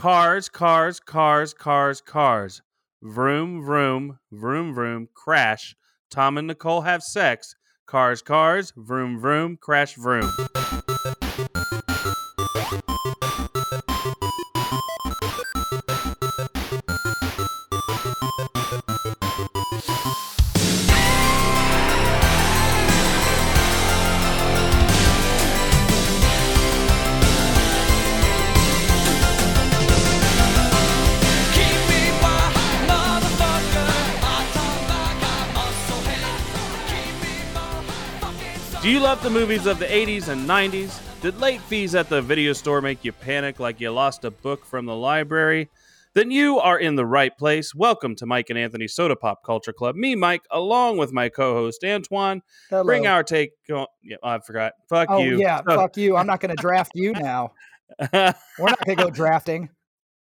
Cars, cars, cars, cars, cars. Vroom, vroom, vroom, vroom, crash. Tom and Nicole have sex. Cars, cars, vroom, vroom, crash, vroom. The movies of the 80s and 90s? Did late fees at the video store make you panic like you lost a book from the library? Then you are in the right place. Welcome to Mike and Anthony Soda Pop Culture Club. Me, Mike, along with my co-host Antoine, Hello. bring our take. On, yeah, I forgot. Fuck oh you. yeah, So- fuck you. I'm not going to draft you now. We're not going to go drafting.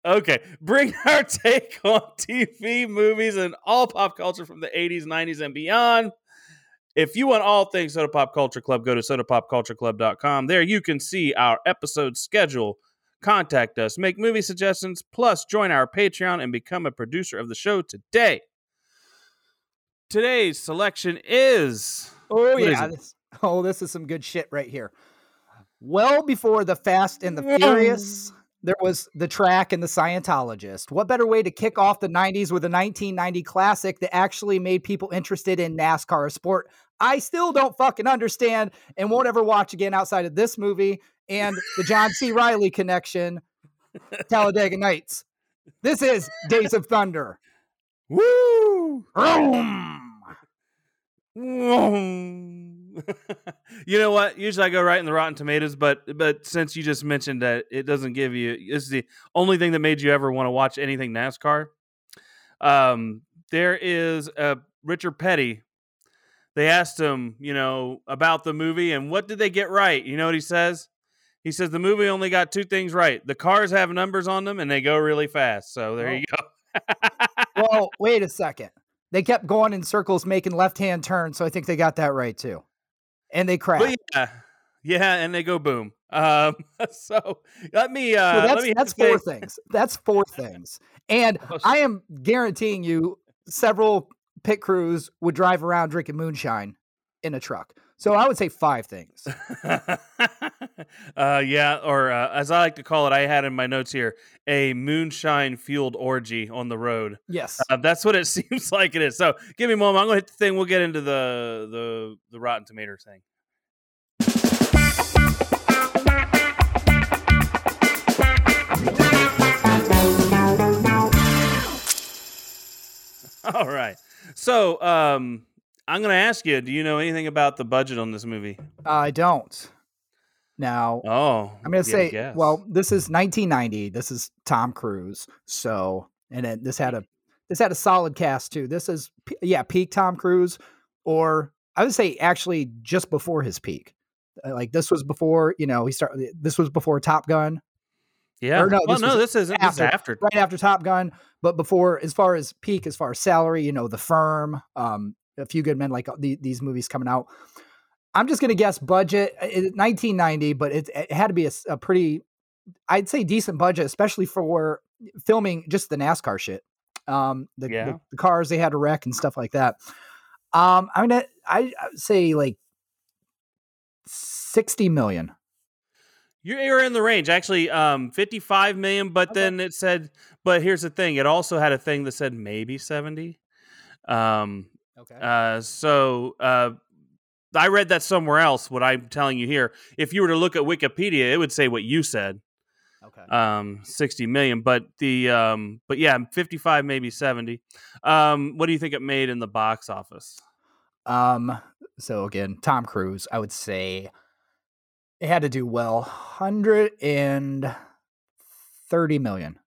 okay, bring our take on TV, movies, and all pop culture from the 80s, 90s, and beyond. If you want all things Soda Pop Culture Club, go to sodapopcultureclub.com. There you can see our episode schedule, contact us, make movie suggestions, plus join our Patreon and become a producer of the show today. Today's selection is Oh is yeah. it? This, oh, this is some good shit right here. Well before the Fast and the Furious, there was the track and the Scientologist. What better way to kick off the 90s with a 1990 classic that actually made people interested in NASCAR, a sport I still don't fucking understand and won't ever watch again outside of this movie and the John C. Reilly connection, Talladega Nights. This is Days of Thunder. Woo! Vroom. You know what? Usually I go right in the Rotten Tomatoes, but but since you just mentioned that it doesn't give you this is the only thing that made you ever want to watch anything NASCAR. Um, there is a Richard Petty. They asked him, you know, about the movie and what did they get right? You know what he says? He says the movie only got two things right. The cars have numbers on them and they go really fast. So there you go. well, wait a second. They kept going in circles, making left hand turns. So I think they got that right too. And they crashed. But yeah, yeah, and they go boom. Um, so let me uh, So let that's me that's say- four things. That's four things. And Oh, I am guaranteeing you several pit crews would drive around drinking moonshine in a truck. So I would say five things. uh, yeah, or uh, as I like to call it, I had in my notes here a moonshine fueled orgy on the road. Yes. Uh, that's what it seems like it is. So give me a moment. I'm going to hit the thing. We'll get into the the the Rotten Tomato thing. All right. So um, I'm going to ask you: Do you know anything about the budget on this movie? I don't. Now, Oh, I'm going to say, well, this is 1990. This is Tom Cruise. So, and it, this had a this had a solid cast too. This is yeah, peak Tom Cruise, or I would say actually just before his peak. Uh, Like this was before you know he started. This was before Top Gun, yeah. or no, well, this no, this isn't. This is after- after. right after Top Gun, but before as far as peak, as far as salary, you know, The Firm, um, A Few Good Men, like uh, the, these movies coming out. I'm just gonna guess budget uh, it- 1990, but it, it had to be a pretty, I'd say decent budget, especially for filming just the NASCAR shit, um, the, the- Yeah. the cars they had to wreck and stuff like that. Um, I mean, I, I say like 60 million. You're, you're in the range. Actually, um, 55 million, but Okay. then it said, but here's the thing. It also had a thing that said maybe 70. Um, Okay. uh, so, uh, I read that somewhere else. What I'm telling you here, if you were to look at Wikipedia, it would say what you said, okay. um, 60 million. But the, um, but yeah, 55, maybe 70. Um, what do you think it made in the box office? Um, so again, Tom Cruise, I would say it had to do well. Hundred and thirty million.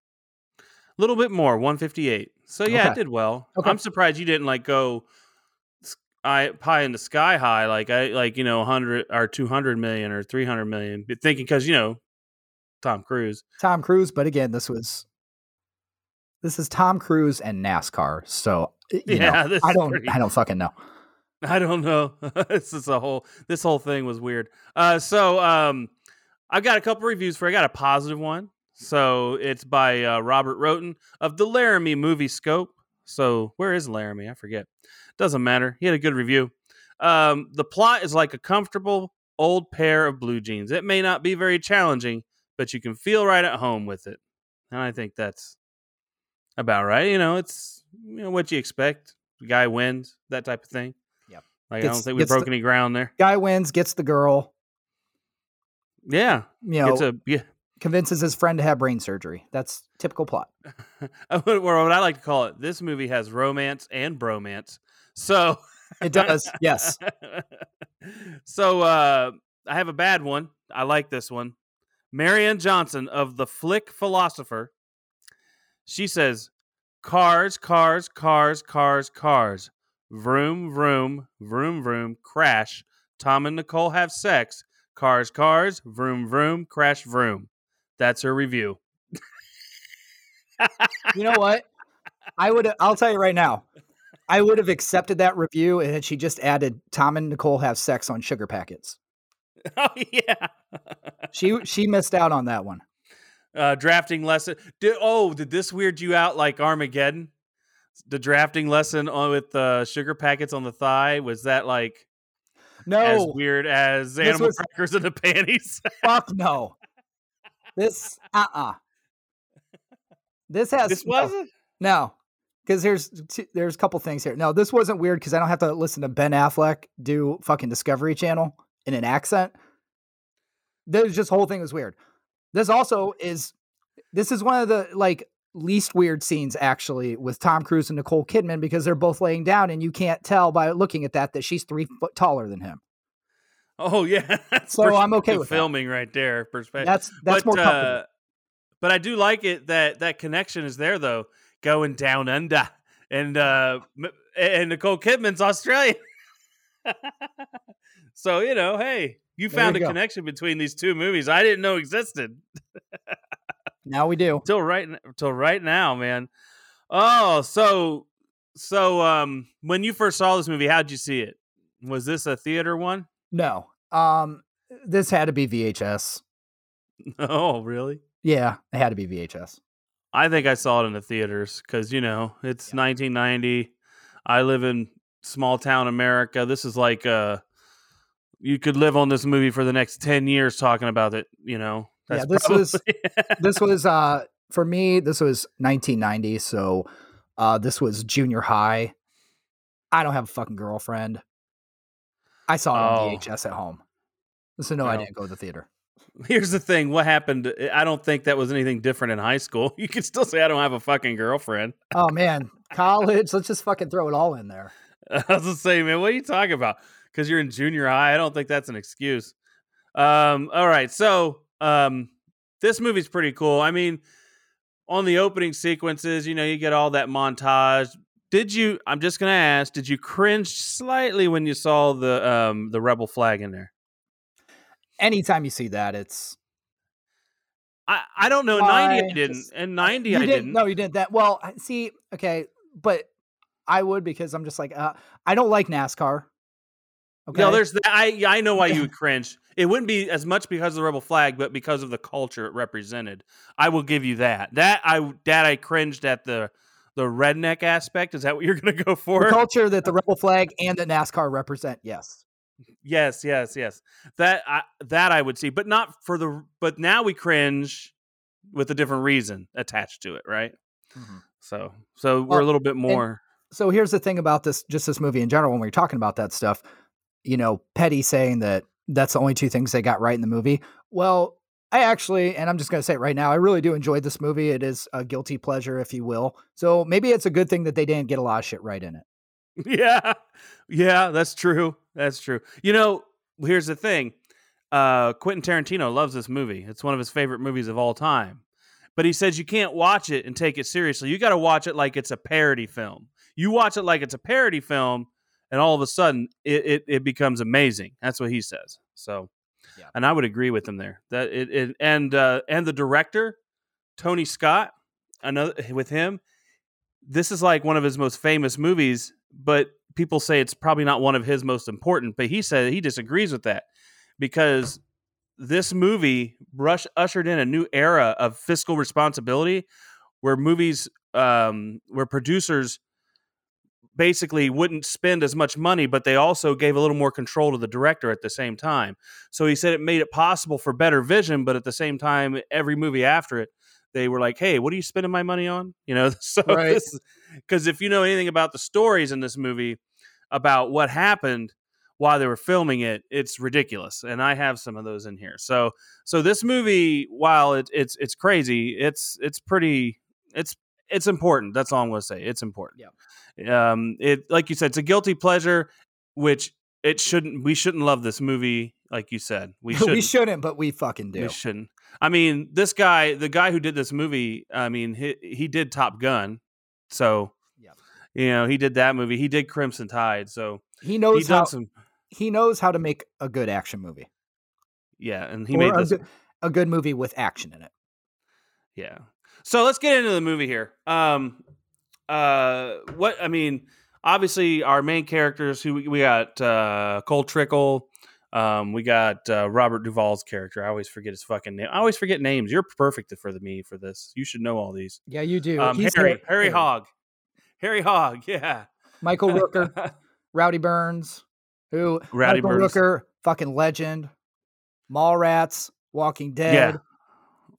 A little bit more, 158. So yeah, it did well. Okay. I'm surprised you didn't like go I pie in the sky high, like I like you know 100 or 200 million or 300 million, thinking because you know Tom Cruise. Tom Cruise, but again, this was this is Tom Cruise and NASCAR. So you know, Yeah, this I don't pretty- I don't fucking know. I don't know. this is a whole this whole thing was weird. Uh, so um, I've got a couple reviews for. I got a positive one. So it's by uh, Robert Roten of the Laramie Movie Scope. So where is Laramie? I forget. Doesn't matter. He had a good review. Um, the plot is like a comfortable old pair of blue jeans. It may not be very challenging, but you can feel right at home with it. And I think that's about right. You know, it's you know what you expect. The guy wins, that type of thing. Yeah. Like I don't think we broke the- any ground there. Guy wins, gets the girl. Yeah. You know, It's a yeah. Convinces his friend to have brain surgery. That's typical plot. or what I like to call it, this movie has romance and bromance. So It does. yes. so uh I have a bad one. I like this one. Marianne Johnson of the Flick Filosopher. She says, "Cars, cars, cars, cars, cars. Vroom, vroom, vroom, vroom. Crash. Tom and Nicole have sex. Cars, cars. Vroom, vroom. Crash, vroom." That's her review. You know what? I would. I'll tell you right now. I would have accepted that review, and she just added Tom and Nicole have sex on sugar packets. oh yeah. She she missed out on that one. uh, drafting lesson. Did, oh, did this weird you out like Armageddon? The drafting lesson on with uh, sugar packets on the thigh was that like no as weird as animal was- crackers in the panties? fuck no. This uh uh This has this no, wasn't. no. Because there's two, there's a couple things here. No, this wasn't weird because I don't have to listen to Ben Affleck do fucking Discovery Channel in an accent. This just whole thing was weird. This also is this is one of the like least weird scenes actually with Tom Cruise and Nicole Kidman because they're both laying down and you can't tell by looking at that that she's three foot taller than him. Oh yeah, So I'm okay with that. filming right there. Perspective. That's that's but, more uh, but I do like it that that connection is there though, going down under, and uh, and Nicole Kidman's Australian. so you know, hey, you There found you a go. connection between these two movies I didn't know existed now we do. till right till right now, man. Oh, so so um, when you first saw this movie, how'd you see it? Was this a theater one? No. Um this had to be VHS. Oh, really? Yeah, it had to be VHS. I think I saw it in the theaters because you know it's Yeah. 1990. I live in small town America. This is like uh, you could live on this movie for the next 10 years talking about it. You know, Yeah, this was- this was uh for me this was 1990 so uh this was junior high i don't have a fucking girlfriend i saw it Oh. on vhs at home so no i didn't go to the theater Here's the thing: what happened? I don't think that was anything different in high school. You could still say I don't have a fucking girlfriend. oh man college let's just fucking throw it all in there I was just saying, man, what are you talking about? Because you're in junior high. I don't think that's an excuse. Um, all right. So um, this movie's pretty cool. I mean, on the opening sequences, you know, you get all that montage. Did you? I'm just gonna ask. Did you cringe slightly when you saw the um, the rebel flag in there? anytime you see that it's I, I don't know. 90 I I didn't, just- and 90 you I didn't didn't. no you didn't that well see okay but i would because i'm just like uh i don't like nascar okay No, there's that. I I know why you would cringe. It wouldn't be as much because of the rebel flag, but because of the culture it represented. I will give you that. That I that I cringed at the the redneck aspect. Is that what you're going to go for? the culture that the rebel flag and the nascar represent yes yes, yes, yes. That I, that I would see, but not for the. But now we cringe with a different reason attached to it, right? Mm-hmm. So so we're a little bit more. so here's the thing about this just this movie in general when we are talking about that stuff you know petty saying that that's the only two things they got right in the movie well i actually and i'm just going to say it right now i really do enjoy this movie. It is a guilty pleasure if you will. So maybe it's a good thing that they didn't get a lot of shit right in it. Yeah. Yeah that's true. That's true. You know here's the thing uh quentin tarantino loves this movie. It's one of his favorite movies of all time. But he says you can't watch it and take it seriously. You got to watch it like it's a parody film. You watch it like it's a parody film and all of a sudden it, it, it becomes amazing. That's what he says. So Yeah. and i would agree with him there that it, it and uh and the director tony scott another with him this is like one of his most famous movies, but people say it's probably not one of his most important. But he said he disagrees with that because this movie brush ushered in a new era of fiscal responsibility where movies um where producers basically wouldn't spend as much money but they also gave a little more control to the director at the same time. So he said it made it possible for better vision but at the same time every movie after it they were like hey what are you spending my money on? You know so Right. because if you know anything about the stories in this movie about what happened while they were filming it it's ridiculous and i have some of those in here. So so this movie while it, it's it's crazy it's it's pretty it's it's important that's all i'm going to say it's important yeah um it like you said it's a guilty pleasure which it shouldn't we shouldn't love this movie like you said we We shouldn't shouldn't, but we fucking do. we shouldn't i mean this guy the guy who did this movie i mean he, he did top gun so yeah, you know he did that movie he did crimson tide so He he knows done how some he knows how to make a good action movie. yeah and he Or made a this good, a good movie with action in it. Yeah. So let's get into the movie here. Um uh what I mean, obviously our main characters who we, we got uh Cole Trickle, um we got uh, Robert Duvall's character. I always forget his fucking name. I always forget names. You're perfect for the me for this. You should know all these. Yeah, you do. Um Harry, Har- Harry Hogg. Harry Hogg, yeah. Michael Rooker, Rowdy Burns, who Rowdy Michael Burns. Rooker, fucking legend. Mallrats, Walking Dead.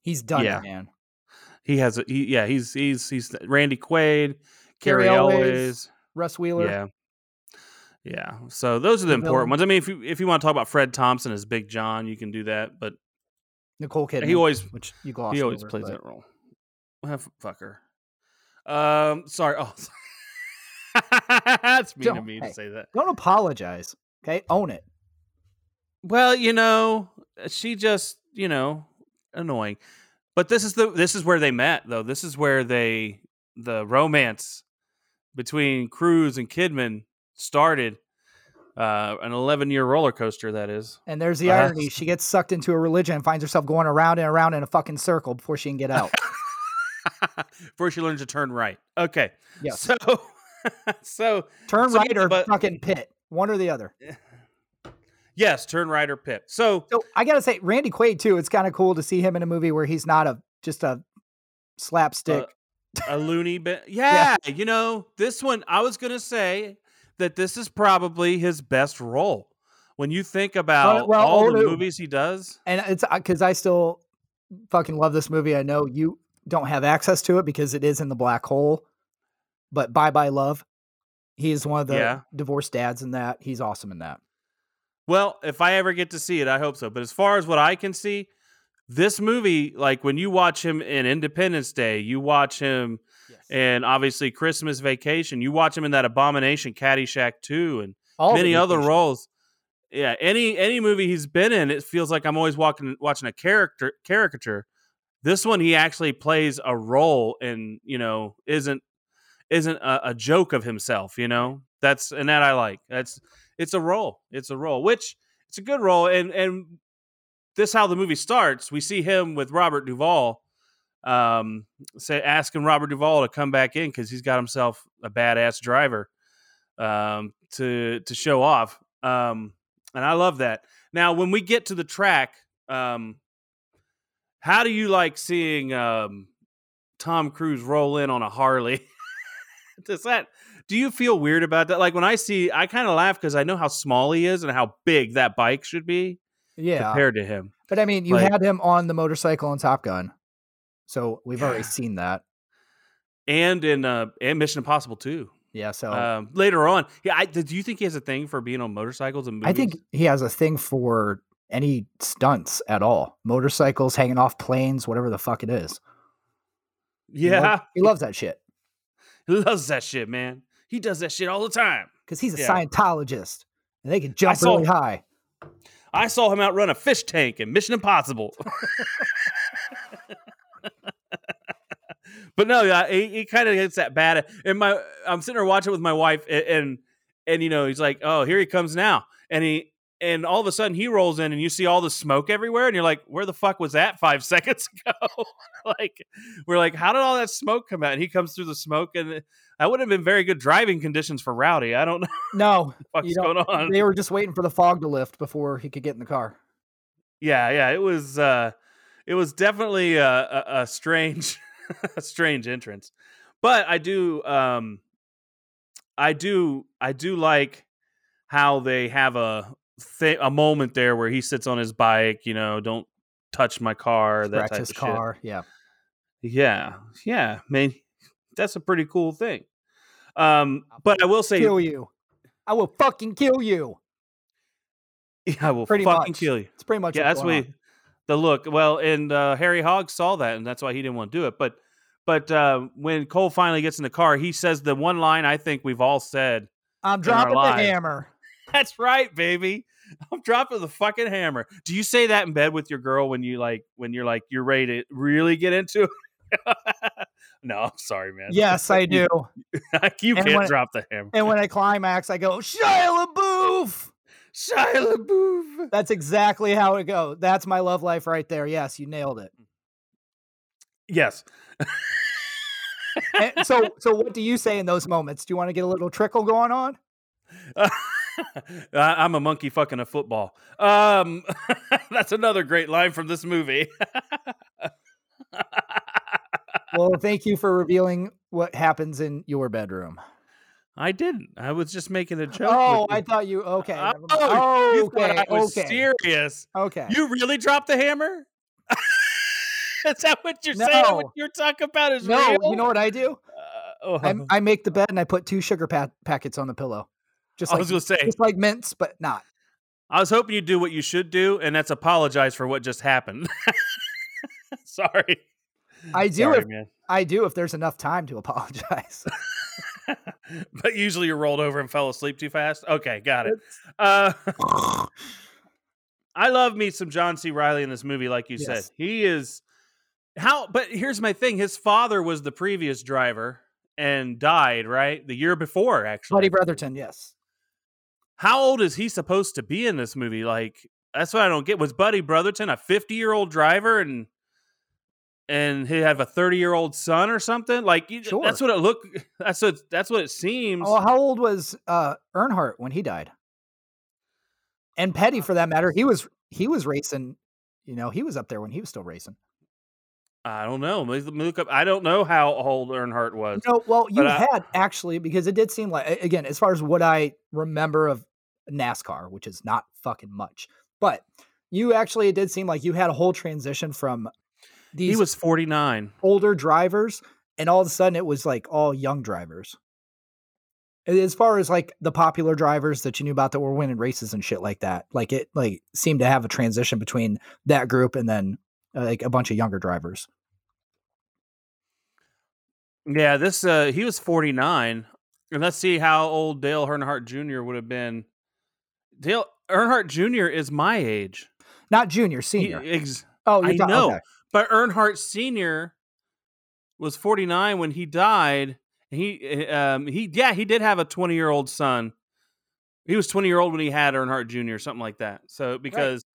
He's done Yeah. it, man. He has a he, yeah, he's he's he's Randy Quaid, Cary Elwes, Elwes. Russ Wheeler. Yeah. Yeah. So those are the The important villain. ones. I mean, if you if you want to talk about Fred Thompson as Big John, you can do that. But Nicole Kidman. he always which you glossed he always over, plays but- that role. F- fucker. Um, sorry. Oh, that's mean to Don't- me hey. to say that. Don't apologize. Okay, own it. Well, you know, she just you know annoying. But this is the this is where they met though. This is where they the romance between Cruise and Kidman started. Uh, an 11 year roller coaster that is. And there's the Uh-huh. irony. She gets sucked into a religion and finds herself going around and around in a fucking circle before she can get out. Before she learns to turn right. Okay. Yes. So, so Turn So, right or fucking pit. One or the other. yes, turn right or pit. So, So I gotta say, Randy Quaid too. It's kind of cool to see him in a movie where he's not a just a slapstick. a loony bit. Yeah, you know, this one, I was going to say that this is probably his best role. When you think about well, all oh, the movies he does, and it's uh, because I still fucking love this movie. I know you don't have access to it because it is in the black hole. But Bye Bye Love, he is one of the Yeah. divorced dads in that. He's awesome in that. Well, if I ever get to see it, I hope so. But as far as what I can see, this movie, like when you watch him in Independence Day, you watch him and obviously Christmas Vacation, you watch him in that Abomination Caddyshack 2 and All many other roles. Yeah, any any movie he's been in, it feels like I'm always walking watching a character caricature. This one, he actually plays a role, and you know, isn't isn't a, a joke of himself. You know, that's and that I like. That's it's a role. It's a role, which it's a good role, and and this how the movie starts. We see him with Robert Duvall, um, say asking Robert Duvall to come back in because he's got himself a badass driver, um, to to show off. Um, and I love that. Now, when we get to the track, um, how do you like seeing um, Tom Cruise roll in on a Harley? Does that? Do you feel weird about that? Like when I see, I kind of laugh because I know how small he is and how big that bike should be Yeah, compared to him. but I mean, you like- had him on the motorcycle in Top Gun, so we've already seen that. And in uh, and Mission Impossible too. Yeah, so Um, later on, yeah. I, do you think he has a thing for being on motorcycles and movies? I think he has a thing for any stunts at all, motorcycles, hanging off planes, whatever the fuck it is. He lo- yeah, he loves that shit he loves that shit, man. He does that shit all the time. because he's a Yeah. Scientologist and they can jump saw- really high. I saw him outrun a fish tank in Mission Impossible. but no, yeah, he, he kind of gets that bad. And my, I'm sitting there watching with my wife, and, and and you know, he's like, "Oh, here he comes now," and he. And all of a sudden, he rolls in, and you see all the smoke everywhere, and you're like, "Where the fuck was that five seconds ago?" like, we're like, "How did all that smoke come out?" And he comes through the smoke, and that would have been very good driving conditions for Rowdy. I don't know No, what's going on. they were just waiting for the fog to lift before he could get in the car. yeah, yeah. It was uh, it was definitely a, a, a strange, a strange entrance. But I do, um, I do, I do like how they have a th- a moment there where he sits on his bike. You know, don't touch my car. That type his of car. Yeah. shit. Yeah, yeah. Man, that's a pretty cool thing. Um, but I will say, Kill you. I will fucking kill you. yeah, I will Pretty fucking much. kill you. It's pretty much yeah, that's what the look. Well, and uh, Harry Hogg saw that, and that's why he didn't want to do it. But but uh, when Cole finally gets in the car, he says the one line I think we've all said. I'm dropping the lives. hammer. That's right, baby. I'm dropping the fucking hammer. Do you say that in bed with your girl when you like when you're like you're ready to really get into it? no, I'm sorry, man. Yes, I do. you And can't when- drop the hammer. And when I climax, I go, Shia LaBeouf. Shia LaBeouf. That's exactly how it goes. That's my love life right there. Yes, you nailed it. Yes. So, so what do you say in those moments? Do you want to get a little trickle going on? I- I'm a monkey fucking a football. Um, that's another great line from this movie. Well, thank you for revealing what happens in your bedroom. I didn't. I was just making a joke. Oh, I thought you okay. Oh, mind. you okay, I was okay, serious. okay. You really dropped the hammer? Is that what you're saying? What you're talking about is no, real? you know what I do? Uh, oh, I, I make the bed and I put two sugar pa- packets on the pillow, just I like was gonna say. just like mints, but not. I was hoping you'd do what you should do, and that's apologize for what just happened. Sorry. I do Sorry, if man. I do if there's enough time to apologize. but usually you rolled over and fell asleep too fast. Okay, got it. Uh, I love me some John C. Reilly in this movie, like you said. He is how. But here's my thing: his father was the previous driver and died right the year before. Actually, Buddy Brotherton, yes. How old is he supposed to be in this movie? Like that's what I don't get. Was Buddy Brotherton a 50 year old driver and and he have a 30 year old son or something? Like you- Sure. that's what it look. That's what that's what it seems. Oh, how old was uh Earnhardt when he died? And Petty, for that matter, he was he was racing. You know, he was up there when he was still racing. I don't know. Look up. I don't know how old Earnhardt was. No, well, you I- had actually because it did seem like again, as far as what I remember of NASCAR, which is not fucking much, but you actually it did seem like you had a whole transition from these He was 49. older drivers, and all of a sudden it was like all young drivers. As far as like the popular drivers that you knew about that were winning races and shit like that, like it like seemed to have a transition between that group and then uh, like a bunch of younger drivers. Yeah, this uh he was 49. And let's see how old Dale Earnhardt Jr. would have been. Dale Earnhardt Jr. is my age. Not junior, He- senior. ex- oh, I know. okay. But Earnhardt Sr. was 49 when he died. He um he yeah, he did have a 20-year-old son. He was 20 year old when he had Earnhardt Jr. something like that. So because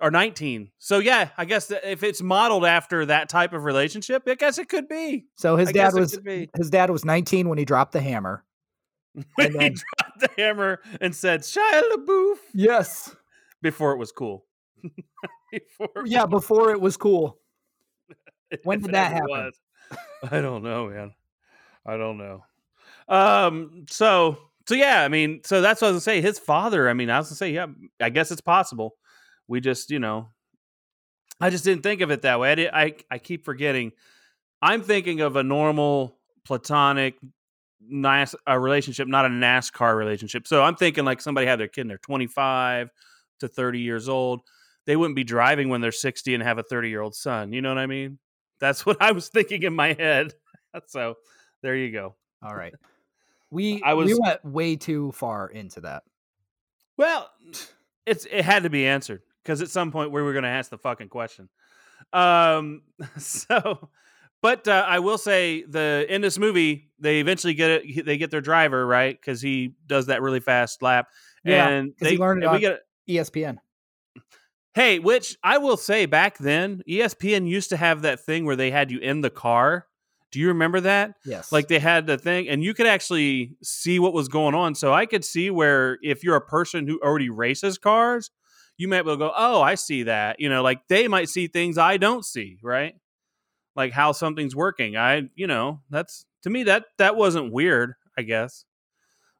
or 19. So yeah, I guess that if it's modeled after that type of relationship, I guess it could be. So his I dad was his dad was 19 when he dropped the hammer. When And he dropped the hammer and said Shia LaBeouf Yes. before it was cool. before Yeah, before it was cool. when did that happen? was. I don't know, man. I don't know. Um. So. So yeah. I mean. So that's what I was gonna say. His father. I mean. I was gonna say. Yeah. I guess it's possible. We just. You know. I just didn't think of it that way. I. Did, I. I keep forgetting. I'm thinking of a normal platonic. Nice a relationship, not a NASCAR relationship. So I'm thinking like somebody had their kid and they're 25 to 30 years old. They wouldn't be driving when they're 60 and have a 30 year old son. You know what I mean? That's what I was thinking in my head. So there you go. All right. We I was we went way too far into that. Well, it's it had to be answered because at some point we were going to ask the fucking question. Um, so, but uh, I will say the in this movie they eventually get it. They get their driver right because he does that really fast lap, Yeah, and they he learned it we get ESPN. Hey, which I will say back then, ESPN used to have that thing where they had you in the car. Do you remember that? Yes. Like they had the thing, and you could actually see what was going on. So I could see where if you're a person who already races cars, you might be able to go, oh, I see that. You know, like they might see things I don't see, right? Like how something's working. I, you know, that's to me that that wasn't weird, I guess.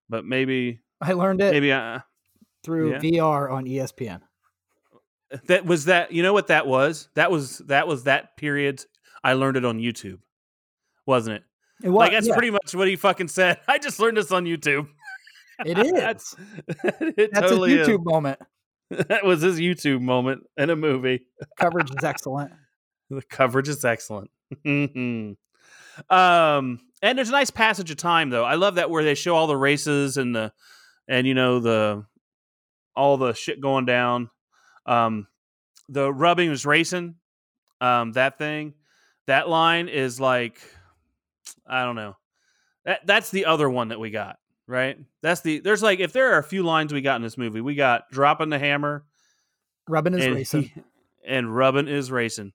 But maybe I learned it maybe uh, through yeah. VR on ESPN. that was that. You know what that was? That was that was that period. I learned it on YouTube, wasn't it? It was, like that's yeah, pretty much what he fucking said. I just learned this on YouTube. it is. That's it That's totally a is. YouTube moment. That was his YouTube moment in a movie. Coverage is excellent. The coverage is excellent. um, and there's a nice passage of time though. I love that where they show all the races and the and you know the all the shit going down. Um, the rubbing is racing. Um, that thing, that line is like, I don't know. That that's the other one that we got right. That's the there's like if there are a few lines we got in this movie, we got dropping the hammer Rubbing is and racing. and rubbing is racing.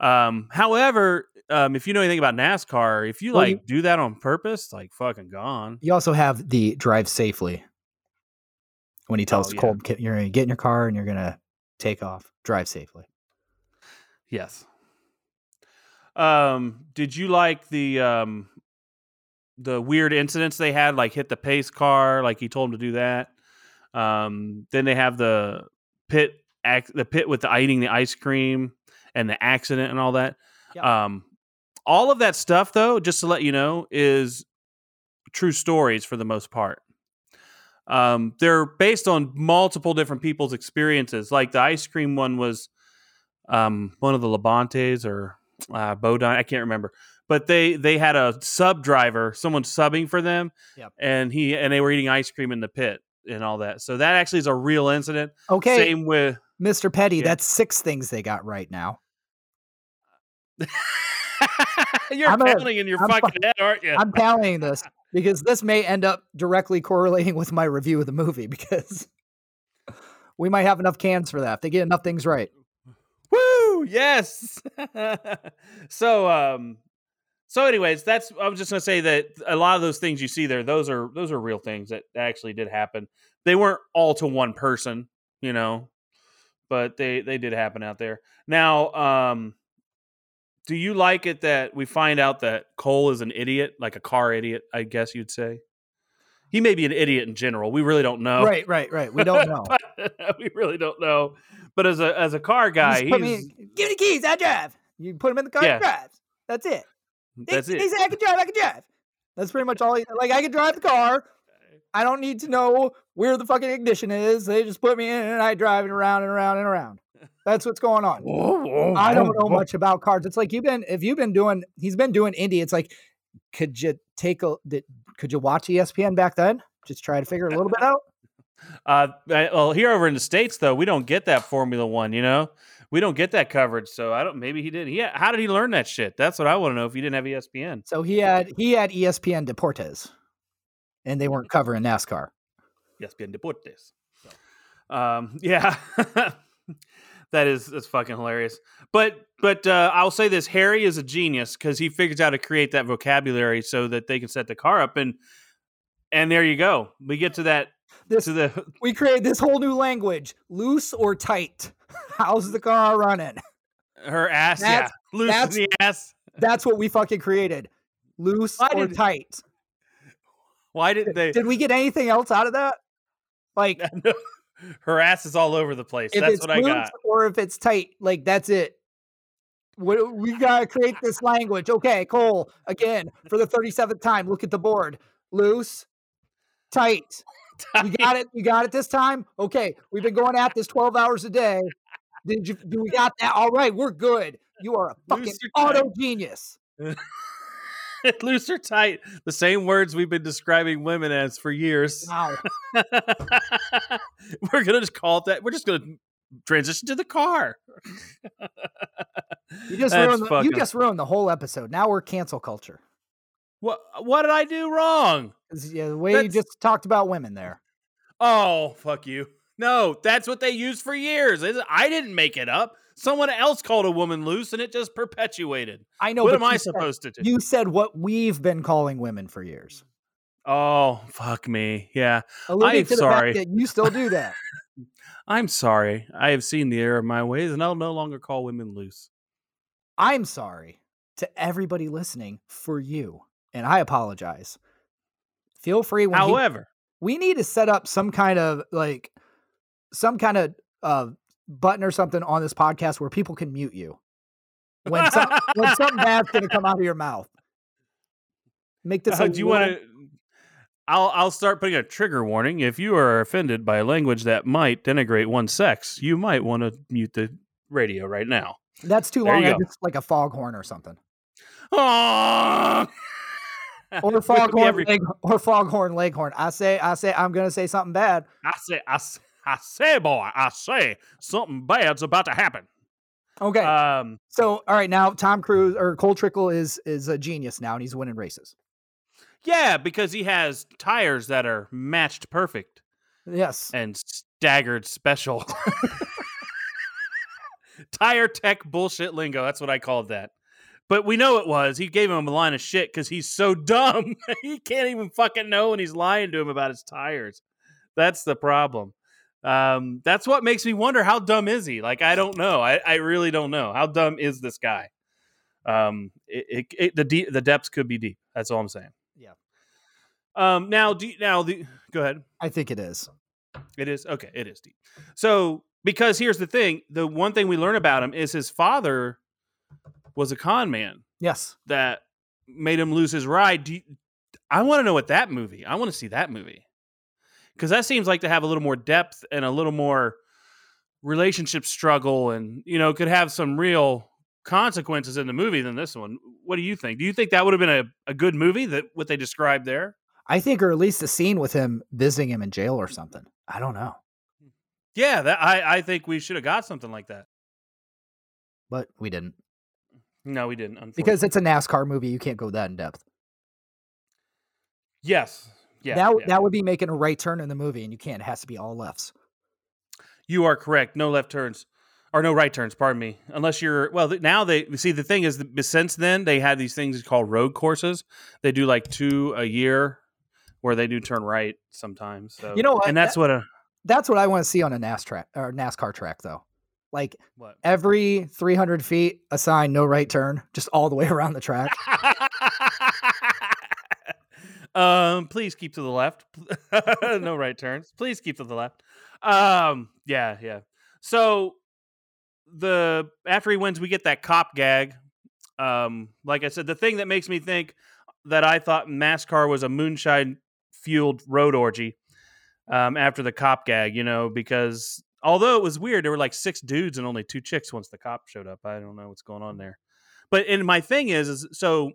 Um, however, um, if you know anything about NASCAR, if you Well, like you- do that on purpose, like fucking gone. You also have the drive safely. When he tells Oh, yeah. Cole, you're to get in your car and you're going to take off. Drive safely. Yes. Um, did you like the um the weird incidents they had, like hit the pace car, like he told him to do that? Um, then they have the pit ac- the pit with the eating the ice cream and the accident and all that. Yep. Um, all of that stuff, though, just to let you know, is true stories for the most part. Um, they're based on multiple different people's experiences. Like the ice cream one was um, one of the Labontes or uh, Bodine, I can't remember. But they they had a sub driver, someone subbing for them, Yep. and he and they were eating ice cream in the pit and all that. So that actually is a real incident. Okay, Same with Mr. Petty, Yeah. that's six things they got right now. you're I'm a- counting in your I'm fucking head, aren't you? I'm tallying this because this may end up directly correlating with my review of the movie because we might have enough cans for that if they get enough things right. Woo! Yes. so um so anyways, that's I was just going to say that a lot of those things you see there those are those are real things that actually did happen. They weren't all to one person, you know, but they they did happen out there. Now, um do you like it that we find out that Cole is an idiot, like a car idiot, I guess you'd say? He may be an idiot in general. We really don't know. Right, right, right. We don't know. But we really don't know. But as a as a car guy, he's me, give me the keys, I drive. You put him in the car, Yeah. drives. That's it. That's he, it. He said I can drive, I can drive. That's pretty much all. He, like I can drive the car. I don't need to know where the fucking ignition is. They just put me in and I drive it around and around and around. That's what's going on. I don't know much about cars. It's like you've been if you've been doing he's been doing Indy. It's like could you take a did, could you watch ESPN back then? Just try to figure a little bit out. Uh, well, here over in the states though, we don't get that Formula One. You know, we don't get that coverage. So I don't. Maybe he didn't. Yeah. How did he learn that shit? That's what I want to know. If he didn't have ESPN, So he had he had ESPN Deportes, and they weren't covering NASCAR. ESPN Deportes. So, um, yeah, that is that's fucking hilarious. But but uh, I'll say this: Harry is a genius because he figures out how to create that vocabulary so that they can set the car up and. And there you go. We get to that This the we created this whole new language: loose or tight. How's the car running? her ass. That's- yeah, loose that's- the ass. That's what we fucking created: loose Why or did- tight. Why didn't they? Did we get anything else out of that? Like her ass is all over the place. if That's it's what I got. or if it's tight, like that's it. What, we gotta create this language. Okay, Cole, again for the thirty seventh time. Look at the board: loose, tight. You got it. You got it this time. Okay, we've been going at this twelve hours a day. Did you? Do we got that? All right, we're good. You are a fucking Loose or tight? auto genius. Loose or tight. The same words we've been describing women as for years. Wow. We're gonna just call it that. We're just gonna transition to the car. You just That's ruined. The, you just ruined the whole episode. Now we're cancel culture. What? Uh, what did I do wrong? Yeah, the way you just talked about women there. Oh, fuck you. No, that's what they used for years. I didn't make it up. Someone else called a woman loose, and it just perpetuated. I know. what am I said- supposed to do? You said what we've been calling women for years. oh, fuck me. Yeah. Alluding I'm sorry. that you still do that. I'm sorry. I have seen the error of my ways, and I'll no longer call women loose. I'm sorry to everybody listening for you, and I apologize. Feel free when he- However, we need to set up some kind of like some kind of uh, button or something on this podcast where people can mute you when, some, when something bad's going to come out of your mouth. Make this. uh, a do you want to? I'll I'll start putting a trigger warning. If you are offended by language that might denigrate one sex, you might want to mute the radio right now. That's too There long. just like a foghorn or something, Oh! Or foghorn, leg, or foghorn leghorn. I say, I say, I'm going to say something bad. I say, I say, I say, boy, I say something bad's about to happen. Okay, Um, so all right, now Tom Cruise or Cole Trickle is is a genius now, and he's winning races. yeah, because he has tires that are matched perfect Yes, and staggered special. Tire tech bullshit lingo. That's what I called that. But we know it was. He gave him a line of shit because he's so dumb. he can't even fucking know when he's lying to him about his tires. That's the problem. Um, that's what makes me wonder how dumb is he? Like, I don't know. I, I really don't know. How dumb is this guy? Um, it, it, it, the deep, the depths could be deep. That's all I'm saying. Yeah. Um, now, do you- now the go ahead. I think it is. It is okay. It is deep. So because here's the thing: the one thing we learn about him is his father was a con man Yes, that made him lose his ride. Do you, I want to know what that movie? I want to see that movie because that seems like to have a little more depth and a little more relationship struggle, and you know could have some real consequences in the movie than this one. What do you think? Do you think that would have been a, a good movie that what they described there? I think, or at least a scene with him visiting him in jail or something. I don't know, Yeah, that I I think we should have got something like that. but we didn't No, we didn't. Because it's a NASCAR movie. You can't go that in depth. Yes. Yeah. that yeah. that would be making a right turn in the movie, and you can't. It has to be all lefts. You are correct. No left turns, or no right turns. Pardon me. Unless you're well, now they see the thing is that since then they had these things called road courses. They do like two a year, where they do turn right sometimes. So You know what? and that's what a That's what I want to see on a NAS track or NASCAR track, though. Like what. every 300 feet, a sign, no right turn, just all the way around the track. um, please keep to the left. no right turns. Please keep to the left. Um, yeah, yeah. So the after he wins, we get that cop gag. Um, like I said, the thing that makes me think that I thought NASCAR was a moonshine fueled road orgy. Um, after the cop gag, you know, because although it was weird, there were like six dudes and only two chicks once the cop showed up. I don't know what's going on mm. there. But and my thing is, is so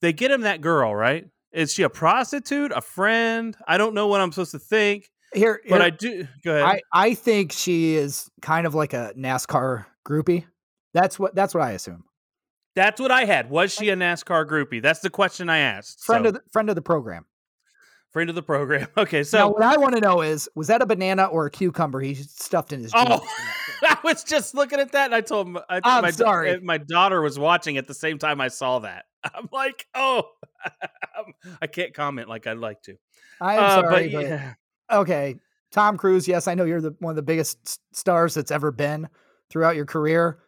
they get him that girl, right? Is she a prostitute, a friend? I don't know what I'm supposed to think, Here, but here- I do. Go ahead. I, I think she is kind of like a NASCAR groupie. That's what that's what I assume. That's what I had. Was she a NASCAR groupie? That's the question I asked. Friend So, of the friend of the program. Friend of the program. Okay, now, so what I want to know is, was that a banana or a cucumber he stuffed in his oh, I was just looking at that, and I told him. I, I'm my, sorry. uh, My daughter was watching at the same time I saw that. I'm like, oh, I can't comment like I'd like to. I am Uh, sorry, but, yeah. okay. Tom Cruise, yes, I know you're the one of the biggest stars that's ever been throughout your career.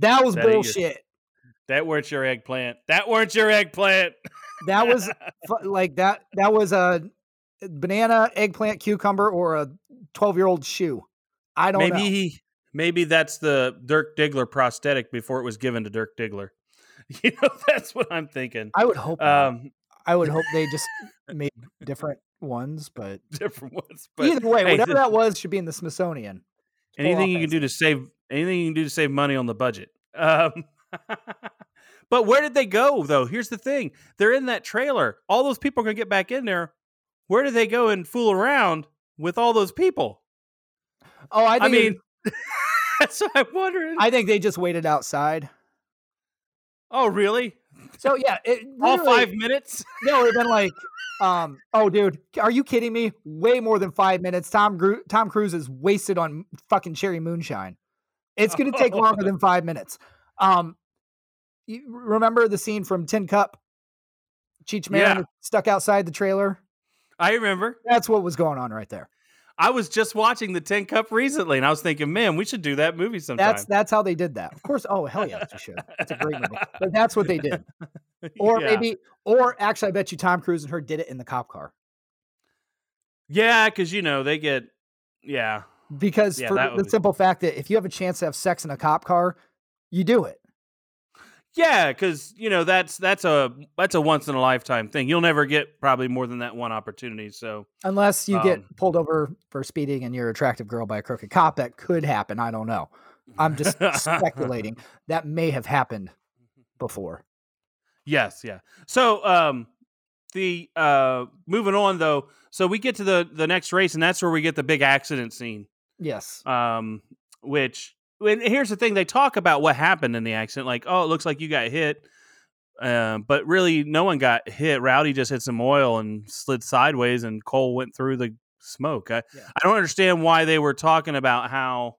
That was That bullshit. That weren't your eggplant. That weren't your eggplant. That was like that. That was a banana, eggplant, cucumber, or a twelve-year-old shoe. I don't maybe know. he maybe that's the Dirk Diggler prosthetic before it was given to Dirk Diggler. You know, that's what I'm thinking. I would hope. Um, I would hope they just made different ones, but different ones, but either way, hey, whatever th- that was should be in the Smithsonian. Anything you can do to save anything you can do to save money on the budget. Um, but where did they go though? Here's the thing: they're in that trailer. All those people are gonna get back in there. Where do they go and fool around with all those people? Oh, I I, it- mean, that's what I'm wondering. I think they just waited outside. oh, really? So yeah, it All five minutes? No, it would have been like, um, oh, dude, are you kidding me? Way more than five minutes. Tom Gru- Tom Cruise is wasted on fucking cherry moonshine. It's gonna take longer than five minutes. Um, you remember the scene from Tin Cup? Cheech Marin Yeah. stuck outside the trailer. I remember. That's what was going on right there. I was just watching the Tin Cup recently, and I was thinking, man, we should do that movie sometime. That's that's how they did that. Of course. Oh hell yes, you should. It's a great movie. But that's what they did. Or Yeah. maybe, or actually, I bet you Tom Cruise and her did it in the cop car yeah, because you know they get, yeah, because Yeah, for the be- simple fact that if you have a chance to have sex in a cop car, you do it. Yeah, because you know that's that's a that's a once in a lifetime thing. You'll never get probably more than that one opportunity. So Unless you get Um, pulled over for speeding and you're an attractive girl by a crooked cop, that could happen. I don't know. I'm just speculating. That may have happened before. Yes, yeah. So um the uh moving on though, so we get to the the next race and that's where we get the big accident scene. Yes. Um which and here's the thing they talk about what happened in the accident like oh it looks like you got hit. Um but really no one got hit. Rowdy just hit some oil and slid sideways and Cole went through the smoke. I Yeah. I don't understand why they were talking about how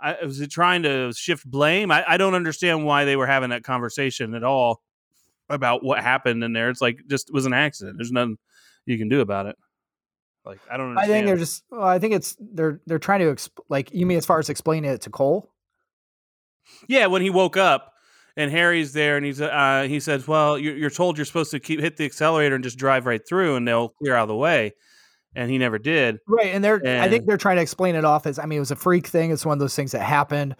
I was it trying to shift blame. I, I don't understand why they were having that conversation at all about what happened in there. It's like just it was an accident. There's nothing you can do about it. Like I don't Understand. I think they're just. Well, I think it's they're they're trying to exp- like you mean as far as explaining it to Cole. yeah, when he woke up and Harry's there and he's uh, he says, "Well, you're, you're told you're supposed to keep hit the accelerator and just drive right through, and they'll clear out of the way." And he never did. Right, and they're I think they're trying to explain it off as I mean it was a freak thing. It's one of those things that happened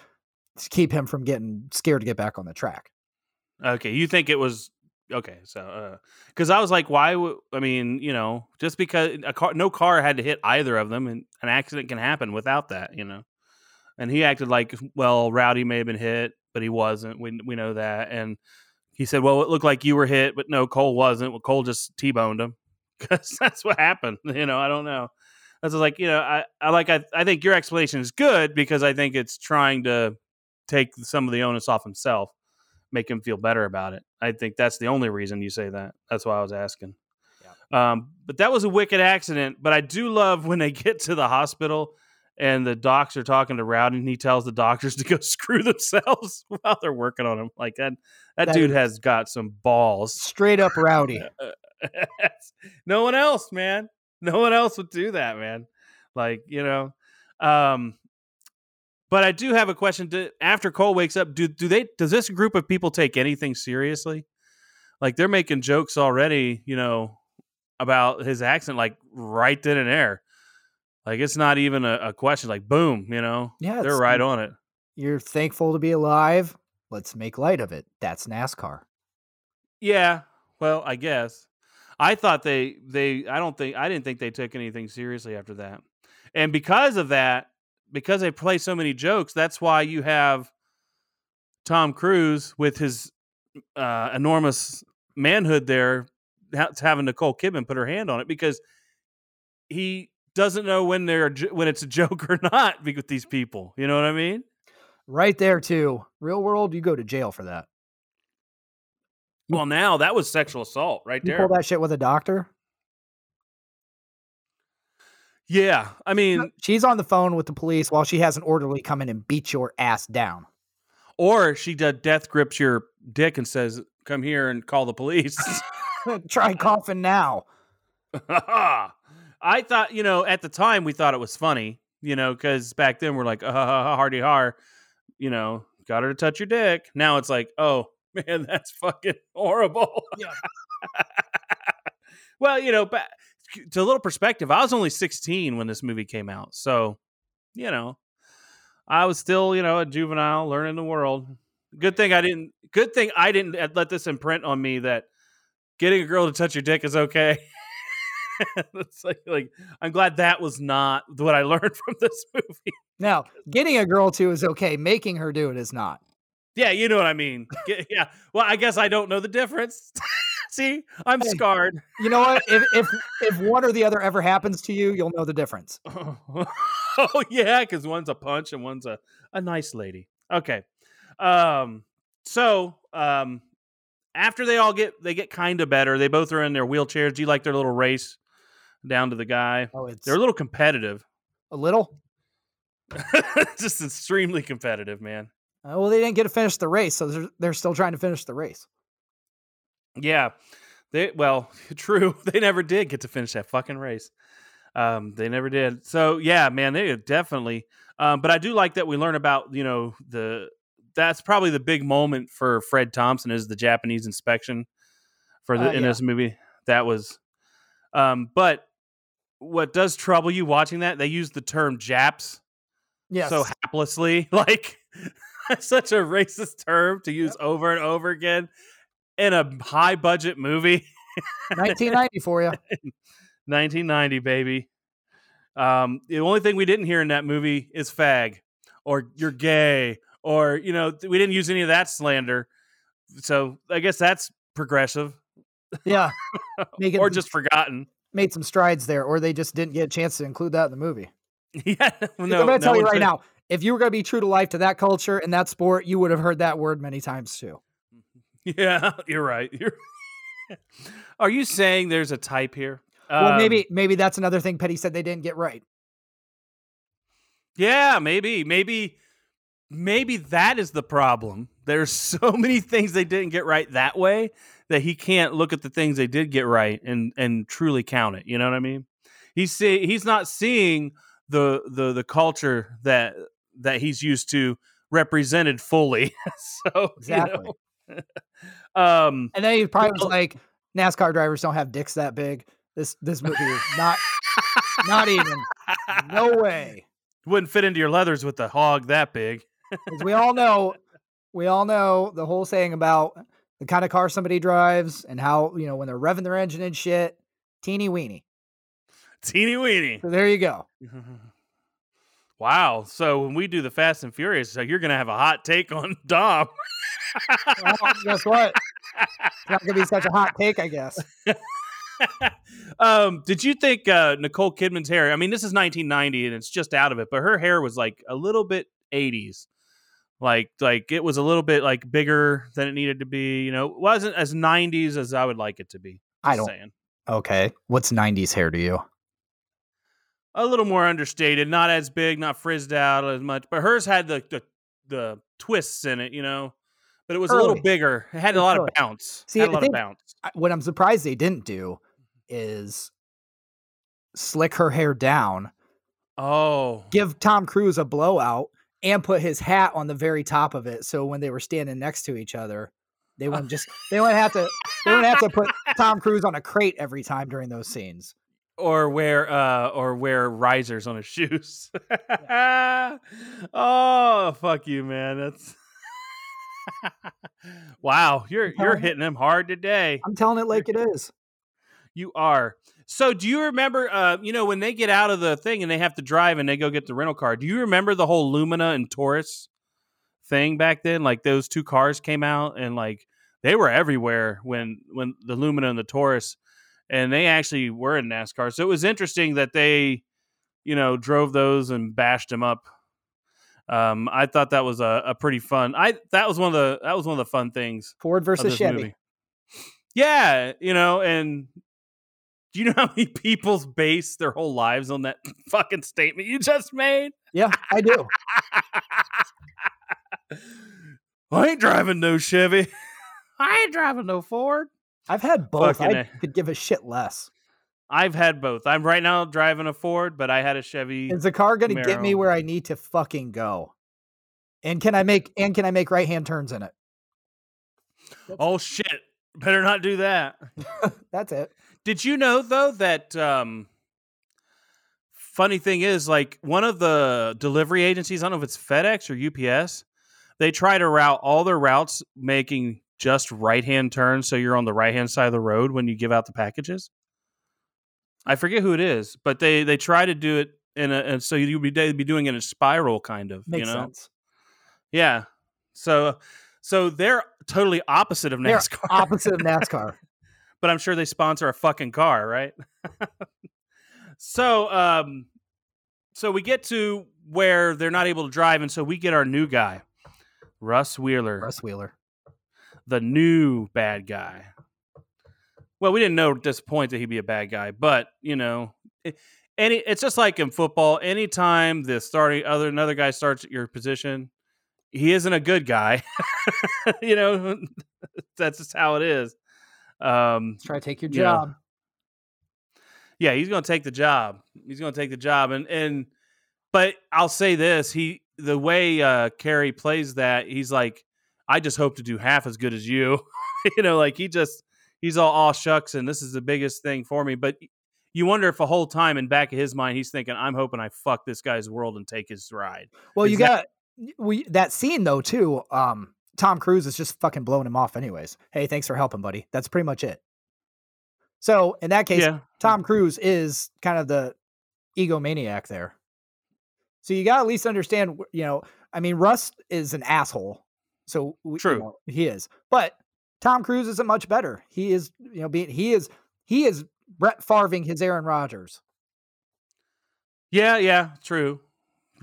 to keep him from getting scared to get back on the track. Okay, you think it was okay? So, uh, because I was like, why? I mean, you know, just because a car, no car had to hit either of them, and an accident can happen without that, you know. And he acted like, well, Rowdy may have been hit, but he wasn't. We we know that. And he said, well, it looked like you were hit, but no, Cole wasn't. Well, Cole just t-boned him because that's what happened. You know, I don't know. I was like, you know, I, I like I, I think your explanation is good because I think it's trying to take some of the onus off himself make him feel better about it. I think that's the only reason you say that. That's why I was asking. Um, but that was a wicked accident. But I do love when they get to the hospital and the docs are talking to Rowdy and he tells the doctors to go screw themselves while they're working on him. Like that, that, That dude has got some balls. Straight up rowdy. no one else, man. No one else would do that, man. Like, you know. Um but I do have a question. Do, after Cole wakes up, do do they does this group of people take anything seriously? Like they're making jokes already, you know, about his accent, like right then and there. Like it's not even a, a question. Like boom, you know, Yeah, they're right on it. You're thankful to be alive. Let's make light of it. That's NASCAR. Yeah. Well, I guess. I thought they they I don't think I didn't think they took anything seriously after that. And because of that, because they play so many jokes, that's why you have Tom Cruise with his uh, enormous manhood there ha- having Nicole Kidman put her hand on it because he doesn't know when they're when it's a joke or not with these people. You know what I mean? Right there too. Real world, you go to jail for that. Well, now that was sexual assault right You there. pull that shit with a doctor. Yeah, I mean, She's on the phone with the police while she has an orderly come in and beat your ass down. Or she does death grips your dick and says, "Come here and call the police." Try coughing now. I thought, you know, at the time we thought it was funny, you know, because back then we're like, uh, hardy har, you know, got her to touch your dick. Now it's like, oh man, that's fucking horrible. Yeah. Well, you know, ba- to a little perspective, I was only 16 when this movie came out, so you know, I was still, you know, a juvenile learning the world. Good thing I didn't. Good thing I didn't uh, let this imprint on me that getting a girl to touch your dick is okay. it's like, like I'm glad that was not what I learned from this movie. Now, getting a girl to is okay. Making her do it is not. Yeah, you know what I mean. Yeah. Well, I guess I don't know the difference. See, I'm Hey. scarred. You know what? if if if one or the other ever happens to you, you'll know the difference. oh yeah, because one's a punch and one's a, a nice lady. Okay. Um. So um, after they all get they get kind of better. They both are in their wheelchairs. Do you like their little race down to the guy? Oh, it's They're a little competitive. a little. Just extremely competitive, man. Uh, well, they didn't get to finish the race, so they're, they're still trying to finish the race. Yeah. They well, true. They never did get to finish that fucking race. Um, they never did. So yeah, man, they definitely. Um, but I do like that we learn about you know the that's probably the big moment for Fred Thompson is the Japanese inspection for the Uh, in yeah. this movie. That was, um, but what does trouble you watching that? They use the term Japs Yes. so haplessly, like such a racist term to use over and over again in a high budget movie. 1990 for you. 1990, baby. Um, the only thing we didn't hear in that movie is fag or you're gay or, you know, we didn't use any of that slander. So I guess that's progressive Yeah. Making or just forgotten. made some strides there, or they just didn't get a chance to include that in the movie. yeah. I'm gonna no tell you right now, if you were gonna be true to life to that culture and that sport, you would have heard that word many times too. Yeah, you're right. You're Are you saying there's a type here? well, Um, maybe maybe that's another thing Petty said they didn't get right. Yeah, maybe, maybe, maybe that is the problem. There's so many things they didn't get right that way that he can't look at the things they did get right and and truly count it. You know what I mean? He's see, he's not seeing the the the culture that that he's used to represented fully. so Exactly. You know, um. And then he probably was like, NASCAR drivers don't have dicks that big. This this movie is not not even. No way. Wouldn't fit into your leathers with the hog that big. 'Cause we all know we all know the whole saying about the kind of car somebody drives and how, you know, when they're revving their engine and shit, teeny weeny. Teeny weeny. So there you go. Wow. So when we do the Fast and Furious, so you're gonna have a hot take on Dom. Well, guess what? It's not gonna be such a hot take, I guess. um, did you think uh, Nicole Kidman's hair? I mean, this is 1990 and it's just out of it, but her hair was like a little bit 80s. Like, like it was a little bit like bigger than it needed to be. You know, it wasn't as 90s as I would like it to be. I don't saying. Okay. What's 90s hair to you? a little more understated, not as big, not frizzed out as much. But hers had the the, the twists in it, you know. But it was a little bigger. It had a lot early. of bounce. See, had a lot of bounce. What I'm surprised they didn't do is slick her hair down, Oh, give Tom Cruise a blowout, and put his hat on the very top of it. So when they were standing next to each other, they wouldn't just they wouldn't have to they wouldn't have to put Tom Cruise on a crate every time during those scenes. or wear uh or wear risers on his shoes. oh, fuck you, man. That's wow. You're you're hitting them hard today. I'm telling it like it is. You are. So do you remember uh you know when they get out of the thing and they have to drive and they go get the rental car. Do you remember the whole Lumina and Taurus thing back then? Like those two cars came out and like they were everywhere when when the Lumina and the Taurus and they actually were in NASCAR. So it was interesting that they you know drove those and bashed them up. Um I thought that was a, a pretty fun. I that was one of the that was one of the fun things Ford versus Chevy. movie. Yeah, you know, and do you know how many people's base their whole lives on that fucking statement you just made? Yeah, I do. I ain't driving no Chevy. I ain't driving no Ford. I've had both. Fucking I A. could give a shit less. I've had both. I'm right now driving a Ford, but I had a Chevy. Is the car going to get me where I need to fucking go? And can I make and can I make right hand turns in it? Oh shit! Better not do that. That's it. Did you know though that um funny thing is like one of the delivery agencies, I don't know if it's FedEx or UPS, they try to route all their routes making just right-hand turns so you're on the right-hand side of the road when you give out the packages. I forget who it is, but they they try to do it in a and so you'd be they'd be doing it in a spiral kind of, Makes you know. sense. Yeah. So so they're totally opposite of NASCAR. They're NASCAR. Opposite of NASCAR. but I'm sure they sponsor a fucking car, right? so, um, so we get to where they're not able to drive, and so we get our new guy, Russ Wheeler, Russ Wheeler. the new bad guy. Well, we didn't know at this point that he'd be a bad guy, but you know, it, any it's just like in football. Anytime the starting other another guy starts at your position, he isn't a good guy. you know, that's just how it is. Um, try to take your job. Yeah, he's going to take the job. He's going to take the job, and and but I'll say this: he the way uh Cary plays that, he's like, I just hope to do half as good as you. you know, like he just he's all all shucks, and this is the biggest thing for me. But you wonder if a whole time in back of his mind, he's thinking, I'm hoping I fuck this guy's world and take his ride. Well, you that- got we that scene though too. Um, Tom Cruise is just fucking blowing him off, anyways. Hey, thanks for helping, buddy. That's pretty much it. So in that case, Yeah, Tom Cruise is kind of the egomaniac there. So you got to at least understand, you know, I mean, Russ is an asshole. So we, you True. know, he is, but Tom Cruise isn't much better. He is, you know, being he is he is Brett Farving his Aaron Rodgers. Yeah, yeah, true.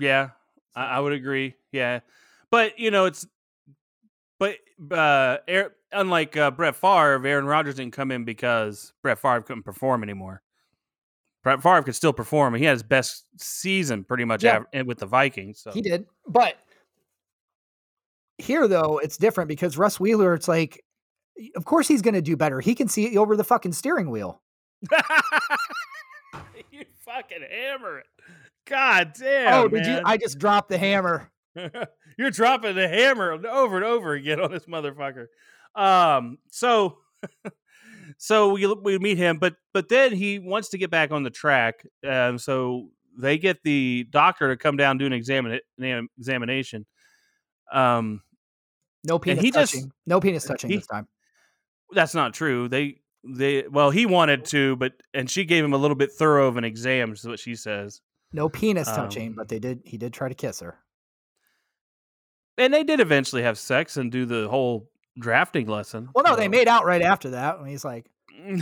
Yeah, I, I would agree. Yeah, but you know, it's but uh, Aar- unlike uh, Brett Favre, Aaron Rodgers didn't come in because Brett Favre couldn't perform anymore. Brett Favre could still perform, he had his best season pretty much Yeah. av- with the Vikings. So He did, but here though it's different because Russ Wheeler, it's like, of course he's going to do better. He can see it over the fucking steering wheel. you fucking hammer it. God damn. oh, did you? I just dropped the hammer. You're dropping the hammer over and over again on this motherfucker. Um, so so we we meet him, but but then he wants to get back on the track. Um, so they get the doctor to come down do an examine an examination. Um, No penis he just- touching. no penis touching he- this time. That's not true. They they well he wanted to, but and she gave him a little bit thorough of an exam, is what she says. No penis touching, Um, but they did. He did try to kiss her. And they did eventually have sex and do the whole drafting lesson. Well, no, they made out right after that. And he's like, yeah,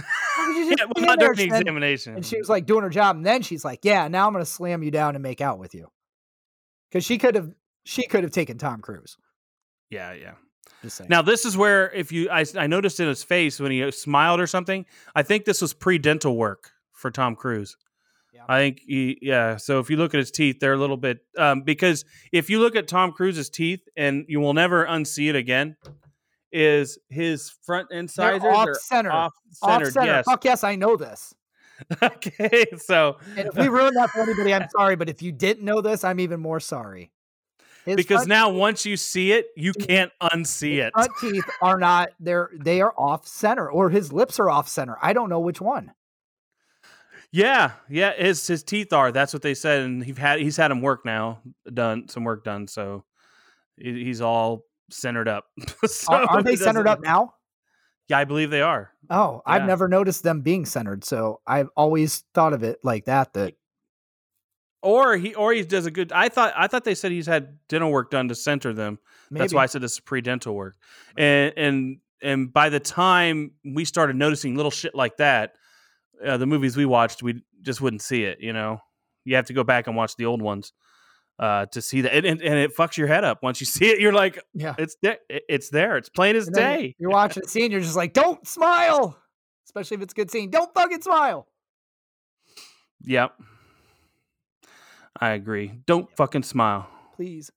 well, not during the examination. and she was like doing her job, and then she's like, "Yeah, now I'm going to slam you down and make out with you," because she could have. She could have taken Tom Cruise. yeah, yeah. Just saying. Now this is where if you I, I noticed in his face when he smiled or something. I think this was pre-dental work for Tom Cruise. Yeah. I think he yeah. So if you look at his teeth, they're a little bit um, because if you look at Tom Cruise's teeth and you will never unsee it again, is his front They're incisors off are center. off Off center. Yes. Fuck yes, I know this. okay. So And if we ruined that for anybody, I'm sorry. But if you didn't know this, I'm even more sorry. His because now once you see it, you can't unsee it. front teeth are not they're they are off center, or his lips are off center. I don't know which one. Yeah, yeah, his his teeth are. That's what they said, and he's had he's had him work now, done some work done, so he's all centered up. So Are, are they centered up now? Yeah, I believe they are. Oh, I've never noticed them being centered, so I've always thought of it like that. That Or he or he does a good. I thought I thought they said he's had dental work done to center them. maybe That's why I said this is pre dental work, and and and by the time we started noticing little shit like that, uh, the movies we watched, we just wouldn't see it. You know, you have to go back and watch the old ones uh, to see that, and, and, and it fucks your head up once you see it. You're like, yeah. it's there, it's there, it's plain as day. You're watching a scene, you're just like, don't smile, especially if it's a good scene. Don't fucking smile. Yep, I agree. Don't fucking smile. please.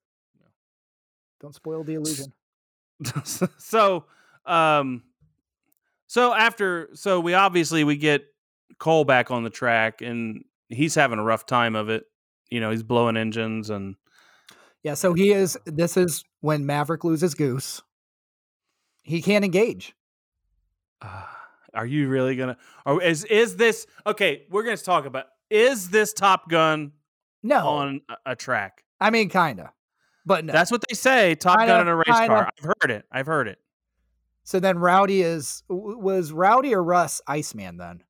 Don't spoil the illusion. so um so after so we obviously we get Cole back on the track and he's having a rough time of it. You know, he's blowing engines and Yeah, so he is. This is when Maverick loses Goose. He can't engage. uh, are you really gonna is is this okay, we're gonna talk about is this Top Gun No, on a, track? I mean, kinda, but no. That's what they say, Top Kinda, Gun in a race kinda. car. I've heard it. I've heard it. so then Rowdy is was Rowdy or Russ Iceman then?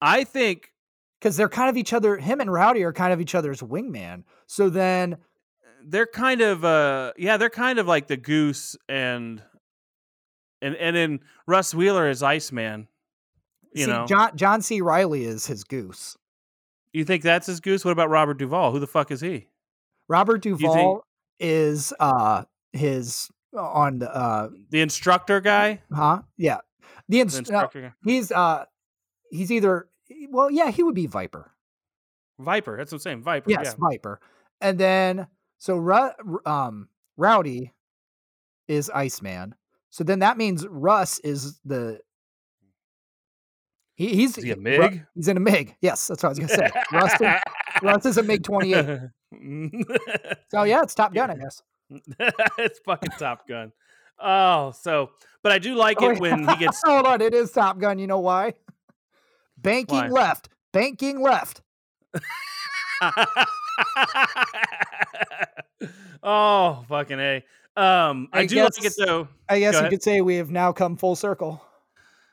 I think Because they're kind of each other. Him and Rowdy are kind of each other's wingman. So then, they're kind of uh yeah they're kind of like the goose and and and then russ wheeler is iceman you see, know John John C. Reilly is his Goose. You think that's his goose? What about robert duvall? Who the fuck is he? Robert think- Duvall is uh his on the uh the instructor guy? Huh? Yeah. The, the instructor guy. he's uh he's either well yeah he would be Viper. Viper that's what i'm saying viper yes Viper. And then so Ru- um Rowdy is Iceman. So then that means Russ is the He, he's Is he a MiG? he's in a MiG. Yes, that's what I was gonna say. Russ, in- Russ is a MiG twenty eight. So yeah, it's Top Gun, I guess. it's fucking Top Gun. Oh, so but I do like Oh, it when he gets Hold on, it is Top Gun. You know why? Banking Why? left. Banking left. oh, fucking A. Um I, I do like it guess- though. I guess you could say we have now come full circle.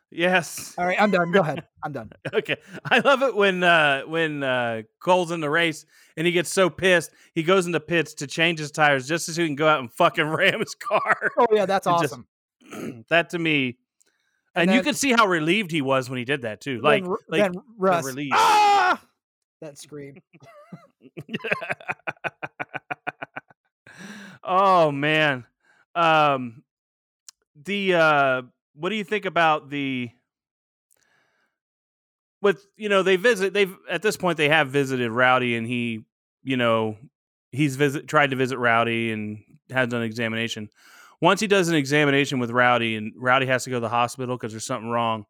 Yes. All right, I'm done. Go ahead. I'm done. Okay. I love it when uh when uh Cole's in the race and he gets so pissed, he goes into pits to change his tires just so he can go out and fucking ram his car. Oh yeah, that's It just- awesome. that to me and, And you then- could see how relieved he was when he did that too. Like then, like then Russ. relief. Ah! That scream. oh man. Um the uh what do you think about the with you know they visit they've at this point they have visited Rowdy and he you know he's visit tried to visit Rowdy and has done an examination. Once he does an examination with Rowdy and Rowdy has to go to the hospital because there's something wrong.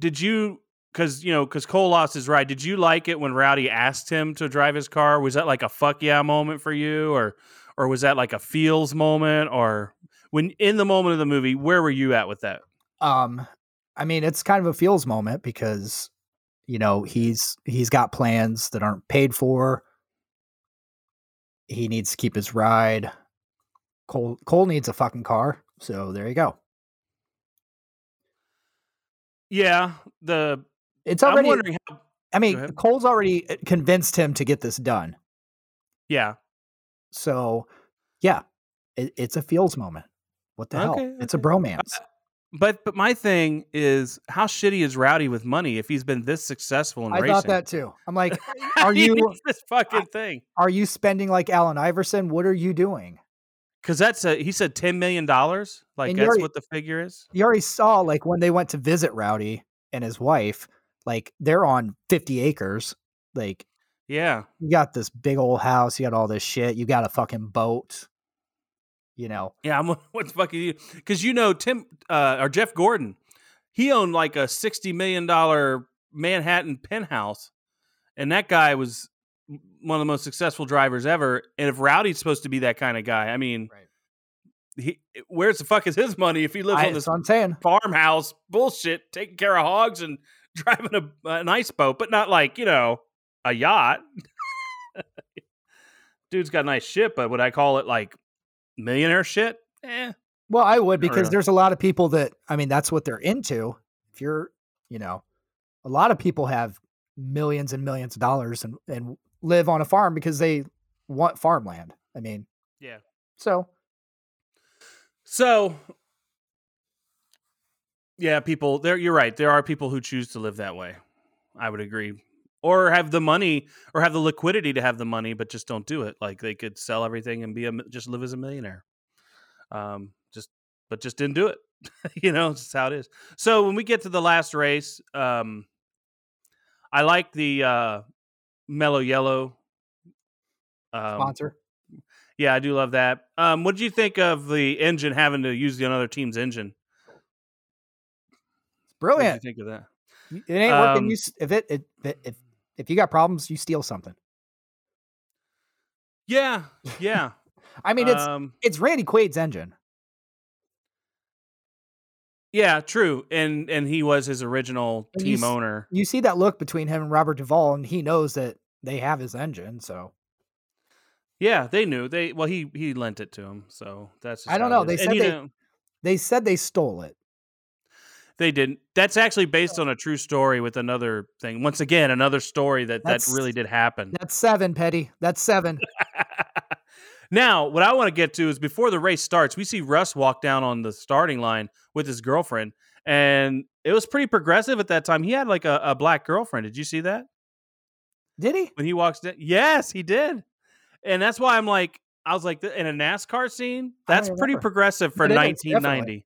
Did you because you know because Cole lost his ride? Did you like it when Rowdy asked him to drive his car? Was that like a fuck yeah moment for you, or or was that like a feels moment, or when in the moment of the movie, where were you at with that? Um, I mean, it's kind of a feels moment because you know he's he's got plans that aren't paid for. He needs to keep his ride. Cole Cole needs a fucking car, so there you go. Yeah, the It's I'm already. wondering how. I mean. Cole's already uh, convinced him to get this done. Yeah, So, yeah, it, it's a feels moment. What the hell? Okay, It's a bromance. Uh, but but my thing is how shitty is Rowdy with money if he's been this successful in I racing? I thought that too. I'm like, are you this fucking thing? are you spending like Allen Iverson? What are you doing? Because that's a he said ten million dollars. Like And that's already- what the figure is. You already saw like when they went to visit Rowdy and his wife, like they're on 50 acres. Like Yeah, you got this big old house, you got all this shit, you got a fucking boat. You know, Yeah, I'm what the fuck are you? Because you know Tim uh, or Jeff Gordon, he owned like a sixty million dollar Manhattan penthouse, and that guy was one of the most successful drivers ever. And if Rowdy's supposed to be that kind of guy, I mean, Right. he where's the fuck is his money if he lives I, on this I'm saying. farmhouse bullshit, taking care of hogs and driving a an ice boat, but not like you know a yacht. Dude's got a nice ship, but would I call it like millionaire shit? Eh. Well, I would because there's a lot of people that I mean that's what they're into. If you're, you know, a lot of people have millions and millions of dollars and and live on a farm because they want farmland. I mean, Yeah. so So, yeah, people. There, you're right. There are people who choose to live that way. I would agree, or have the money, or have the liquidity to have the money, but just don't do it. Like they could sell everything and be a just live as a millionaire. Um, just but just didn't do it. you know, it's just how it is. So when we get to the last race, um, I like the uh, mellow yellow. Um, sponsor. yeah, I do love that. Um, what did you think of the engine having to use the another team's engine? What did Brilliant. you think of that? It ain't working. Um, You if it, it if- if if you got problems, you steal something. Yeah, yeah. I mean, it's um, it's Randy Quaid's engine. yeah, true. And and he was his original And you team s- owner. You see that look between him and Robert Duvall, and he knows that they have his engine. So Yeah, they knew. They well, he he lent it to him, so that's. I don't know. They said And, they- know, they said they stole it. They didn't. That's actually based on a true story with another thing. Once again, another story that That's- that really did happen. That's seven, Petty. That's seven. now, what I want to get to is before the race starts, we see Russ walk down on the starting line with his girlfriend, and it was pretty progressive at that time. He had like a, a black girlfriend. Did you see that Did he? when he walks down? Yes, he did, and that's why I'm like, I was like, in a NASCAR scene, that's pretty progressive for It is, 1990.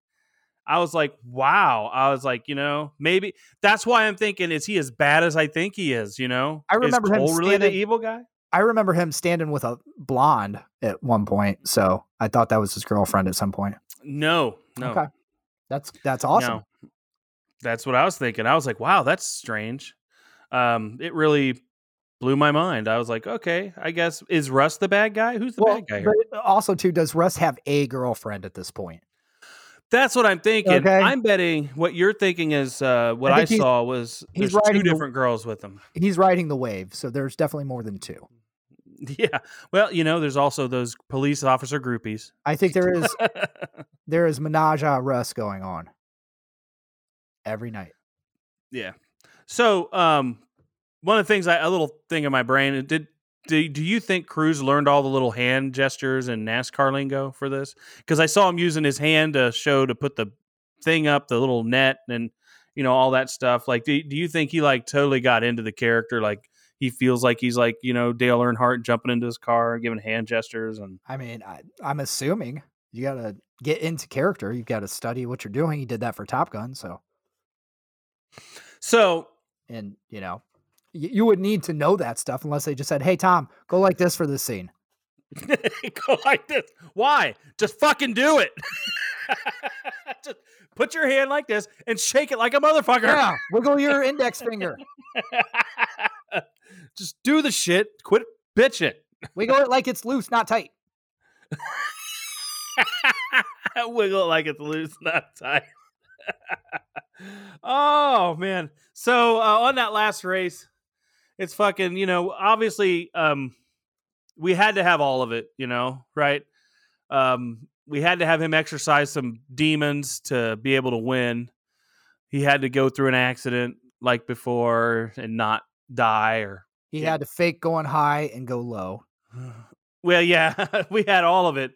I was like, wow. I was like, you know, maybe that's why I'm thinking, is he as bad as I think he is? You know, I remember is him Cole really the evil guy? I remember him standing with a blonde at one point. So I thought that was his girlfriend at some point. No, no. Okay. That's that's awesome. No. That's what I was thinking. I was like, wow, that's strange. Um, it really blew my mind. I was like, okay, I guess is Russ the bad guy? Who's the Well, bad guy? Here? also too, does Russ have a girlfriend at this point? That's what I'm thinking. Okay. I'm betting what you're thinking is uh, what I I, saw was he's there's two riding the- different girls with him. He's riding the wave, so there's definitely more than two. Yeah. Well, you know, there's also those police officer groupies. I think there is there is menage a Russ going on every night. yeah. So, um, one of the things I a little thing in my brain it did. Do, do you think Cruise learned all the little hand gestures and NASCAR lingo for this? Because I saw him using his hand to show to put the thing up, the little net, and you know all that stuff. Like, do, do you think he like totally got into the character? Like, he feels like he's like you know Dale Earnhardt jumping into his car, giving hand gestures, and I mean, I, I'm assuming you got to get into character. You've got to study what you're doing. He did that for Top Gun, so so and you know, you would need to know that stuff unless they just said, "Hey, Tom, go like this for this scene." go like this. Why? Just fucking do it. Just put your hand like this and shake it like a motherfucker. Yeah, wiggle your index finger, Just do the shit. Quit bitching. wiggle it like it's loose, not tight. Wiggle it like it's loose, not tight. oh man. So uh, on that last race, it's fucking. You know, obviously, um, we had to have all of it. You know, right? Um, we had to have him exercise some demons to be able to win. He had to go through an accident like before and not die or He Yeah. had to fake going high and go low. well, yeah, we had all of it.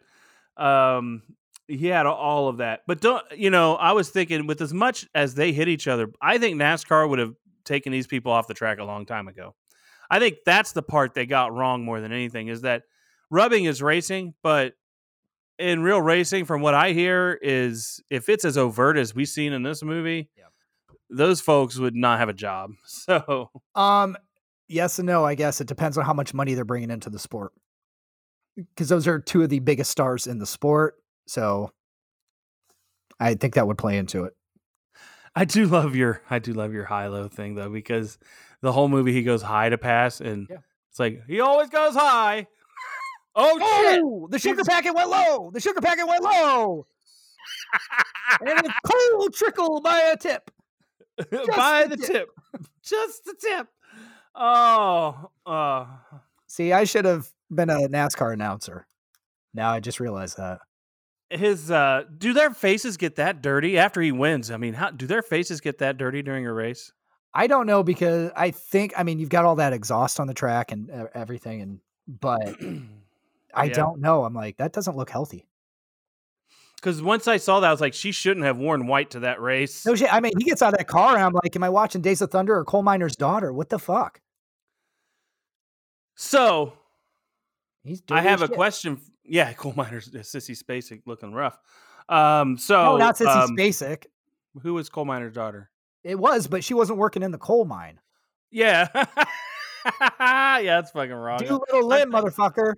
Um, he had all of that, but don't you know? I was thinking, with as much as they hit each other, I think NASCAR would have taken these people off the track a long time ago. I think that's the part they got wrong more than anything is that rubbing is racing, but in real racing, from what I hear, is if it's as overt as we've seen in this movie, Yeah. those folks would not have a job. So Um, yes and no. I guess it depends on how much money they're bringing into the sport, because those are two of the biggest stars in the sport. So, I think that would play into it. I do love your I do love your high low thing though because the whole movie he goes high to pass and Yeah. it's like he always goes high. oh shit! Oh, the sugar packet went low. The sugar packet went low, and a cold trickle by a tip. By the the tip. tip. Just the tip. Oh, uh, See, I should have been a NASCAR announcer. Now I just realized that. His uh do their faces get that dirty after he wins? I mean, how do their faces get that dirty during a race? I don't know because I think I mean you've got all that exhaust on the track and everything, and but I Yeah. don't know. I'm like that doesn't look healthy. Because once I saw that, I was like, she shouldn't have worn white to that race. No shit. I mean, he gets out of that car, and I'm like, am I watching Days of Thunder or Coal Miner's Daughter? What the fuck? So He's. I have a shit. question. Yeah, coal miners, uh, Sissy Spacek looking rough. Um, so No, not since um, basic. Who was coal miner's daughter? It was, but she wasn't working in the coal mine. Yeah, yeah, that's fucking wrong. Do little think- motherfucker.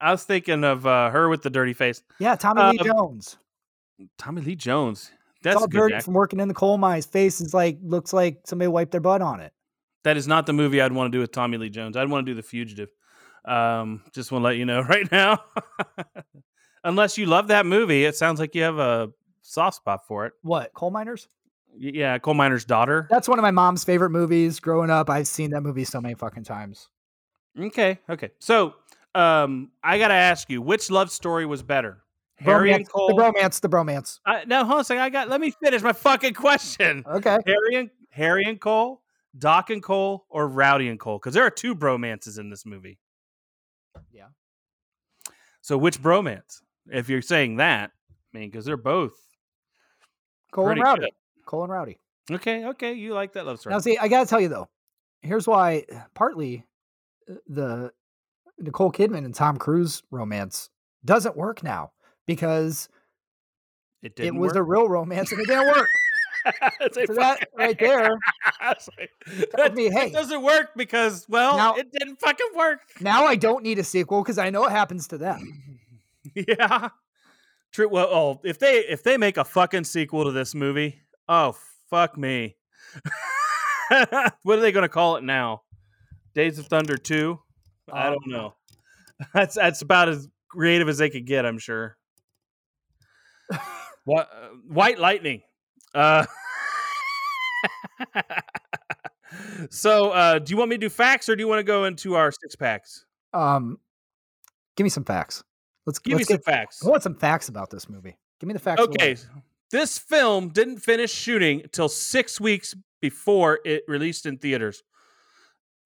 I was thinking of uh, her with the dirty face, Yeah, Tommy Lee Um, Jones. Tommy Lee Jones. It's That's all a good dirty act- from working in the coal mine. His face is like looks like somebody wiped their butt on it. That is not the movie I'd want to do with Tommy Lee Jones. I'd want to do The Fugitive. Um, just want to let you know right now. Unless you love that movie, it sounds like you have a soft spot for it. What coal miners? Y- Yeah, coal miner's daughter. That's one of my mom's favorite movies. Growing up, I've seen that movie so many fucking times. Okay, okay. So, um, I gotta ask you, which love story was better, Harry and Bromance- Cole? The bromance. The bromance. I, now, hold on a second. I got. Let me finish my fucking question. Okay. Harry and Harry and Cole, Doc and Cole, or Rowdy and Cole? Because there are two bromances in this movie. Yeah. So, which bromance? If you're saying that, I mean, because they're both Cole and Rowdy. good. Cole and Rowdy. Okay, okay, you like that love story? Now, see, I gotta tell you though, here's why. Partly, uh, the Nicole Kidman and Tom Cruise romance doesn't work now because it it was work. a real romance and it didn't work. So that right there like, that, me, hey, doesn't work because well, Now- it didn't fucking work. now I don't need a sequel because I know it happens to them. yeah. True. Well, oh, if they if they make a fucking sequel to this movie, oh Fuck me. what are they going to call it now? Days of Thunder 2? I Um, don't know. That's that's about as creative as they could get, I'm sure. What White Lightning. Uh So, uh, do you want me to do facts or do you want to go into our six packs? Um, give me some facts. Let's Give me let's some get, facts. I want some facts about this movie. Give me the facts. Okay, this film didn't finish shooting until six weeks before it released in theaters.